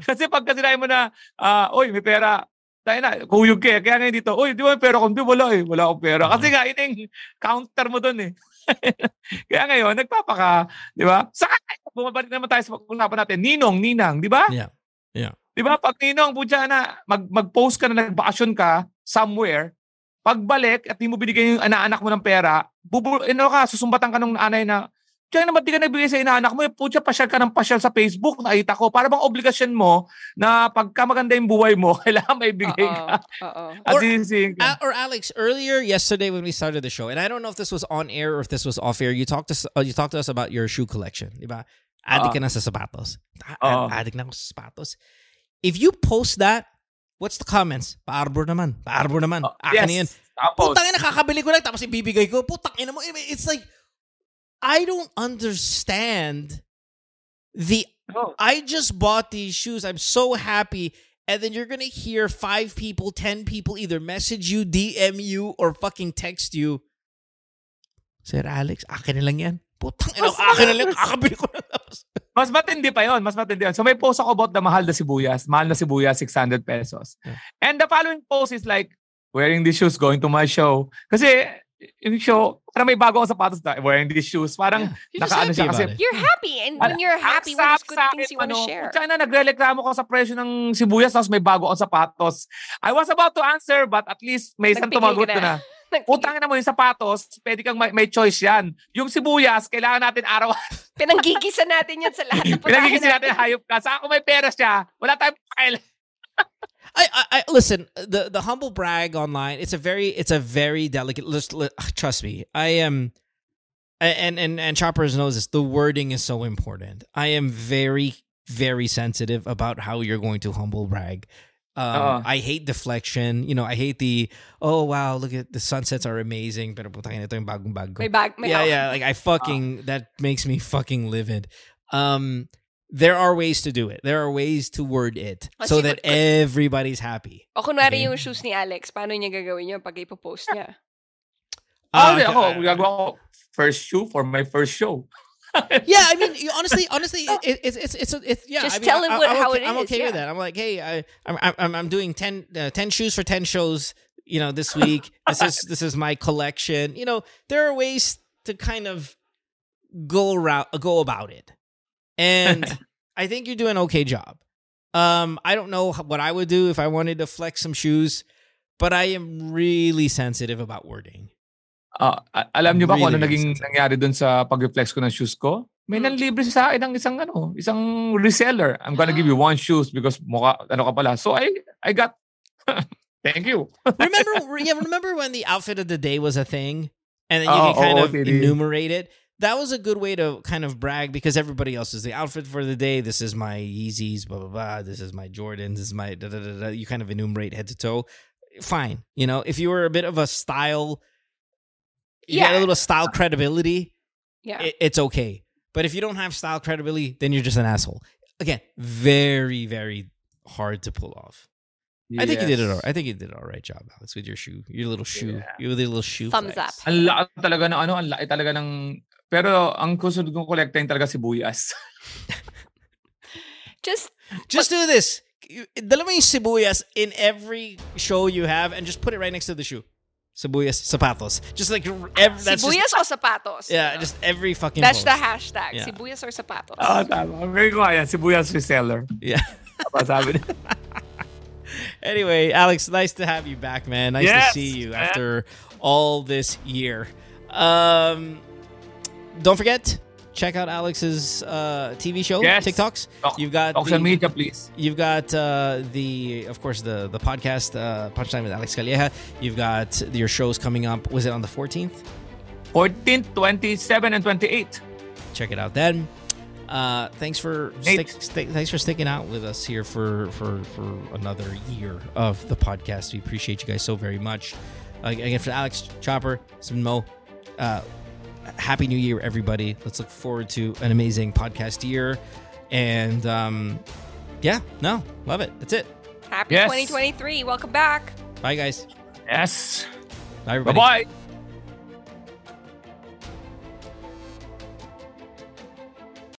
kasi pag kasi mo na, ah, oy, may pera, tayo na, kuyog ka eh. Kaya ngayon dito, oy, di ba ko? Hindi, wala eh. Wala akong pera. Kasi nga, yun yung counter mo dun eh. Kaya ngayon, nagpapaka, di ba? Saka, bumabalik naman tayo sa pag-usapan natin, ninong, ninang, di ba? Yeah. Yeah. Di ba? Pag ninong, putya na, mag, mag-post ka na nagbakasyon ka somewhere, pagbalik at di mo binigay yung inaanak mo ng pera, bubu, ano ka, susumbatan ka ng nanay na, Diyan naman di ka nagbigay sa inaanak mo, eh, putya, pasyal ka ng pasyal sa Facebook, nakita ko. Para bang obligasyon mo na pagka maganda yung buhay mo, kailangan may bigay ka. Oo. At Or- ka. Uh, or Alex, earlier yesterday when we started the show, and I don't know if this was on air or if this was off air, you talked to us, uh, you talked to us about your shoe collection, di ba? Addict Oo. ka na sa sapatos. Oo. Addict na ako sa sapatos. If you post that, what's the comments? Pa-arbor naman. Pa-arbor naman. Oh, Akin na yan. Putang ina, nakakabili ko lang tapos ibibigay ko. Putang ina mo. Mean, It's like, I don't understand the oh, I just bought these shoes. I'm so happy. And then you're gonna hear five people, ten people either message you, DM you, or fucking text you. Sir Alex, akin na lang yan. Putang ina, akin na lang. Kakabili ko na mas matindi pa yon, mas matindi yun. So may post ako about the mahal na sibuyas. Mahal na sibuyas, 600 pesos. Yeah. And the following post is like, wearing these shoes, going to my show. Kasi, yung show, parang may bago akong sapatos na, wearing these shoes. Parang, You're just nakaano happy siya about kasi. You're happy. And when you're happy, what is good sa things you want to ano, share? Sana nagrereklamo ko sa presyo ng sibuyas tapos may bago akong sapatos. I was about to answer but at least may isang tumagot na. na. Putang na mo yung sapatos, pwede kang may, may choice yan. Yung sibuyas, kailangan natin araw Pinanggigisa natin yan sa lahat Pinagigisi natin hayop ka. Saka kung may pera siya, wala tayong pakailan. I, I, I listen. The the humble brag online. It's a very it's a very delicate. List, trust me. I am, and and and choppers knows this. The wording is so important. I am very very sensitive about how you're going to humble brag. Um, Oo. I hate deflection. You know, I hate the oh wow, look at the sunsets are amazing. Pero putang ina ito yung bagong bag ko. May bag, may yeah, yeah. Like I fucking that makes me fucking livid. Um, there are ways to do it. There are ways to word it Oh, so that good. everybody's happy. O kunwari Okay. yung shoes ni Alex, paano niya gagawin yun pag ipopost niya? Ah, Uh, ako, uh, gagawa ko first shoe for my first show. yeah, I mean, honestly, honestly, it, it's it's it's it's yeah. Just I mean, tell him I, what- I'm how okay, it I'm is, okay with yeah. that. I'm like, hey, I, I'm I'm I'm doing 10, uh, 10 shoes for ten shows. You know, this week. this is this is my collection. You know, there are ways to kind of go around go about it, and I think you're doing an okay job. Um, I don't know what I would do if I wanted to flex some shoes, but I am really sensitive about wording. A- alam niyo ba kung ano Really naging sensitive. nangyari dun sa pag-reflex ko ng shoes ko? May Hmm. nanlibre sa akin ng isang ano, isang reseller. I'm gonna give you one shoes because mukha ano ka pala. So I I got Thank you. remember yeah remember when the outfit of the day was a thing and then you Oh, can kind oh, of OOTD. enumerate it that was a good way to kind of brag because everybody else is the outfit for the day this is my yeezys blah blah blah this is my jordans this is my da, da, da, da. you kind of enumerate head to toe fine you know if you were a bit of a style you got a little style credibility Yeah. it, it's okay but if you don't have style credibility then you're just an asshole again very very hard to pull off I think you did it. All, I think you did an all right job, Alex, with your shoe, your little shoe, Yeah. your little shoe. Thumbs flex. up. Ang laki talaga ng ano, ang laki talaga ng pero ang kusunod kong kolektahin talaga sibuyas. Just Just do this. You- Dala mo yung sibuyas in every show you have, and just put it right next to the shoe. Sibuyas, sapatos. Just like every, that's sibuyas just o sapatos? yeah, just every fucking. That's the hashtag. Yeah. Sibuyas or sapatos? Ah, tama. Very ko yan, sibuyas reseller. yeah. Sabi niya. Anyway, Alex, nice to have you back, man. Nice Yes, to see you man. after all this year. Um, don't forget, check out Alex's uh, TV show, Yes. TikToks. Talk- You've got Social the- media, please. You've got uh, the, of course, the the podcast, uh, Punchline with Alex Calleja. You've got your shows coming up. Was it on the 14th? 14th, 27, and 28. Check it out then. Uh, thanks for stick, stick, thanks for sticking out with us here for for for another year of the podcast. We appreciate you guys so very much. Uh, again, for Alex Chopper, some Mo. Uh, happy New Year, everybody! Let's look forward to an amazing podcast year. And um, yeah, no, love it. That's it. Happy Yes. 2023. Welcome back. Bye, guys. Yes. Bye, everybody. Bye-bye.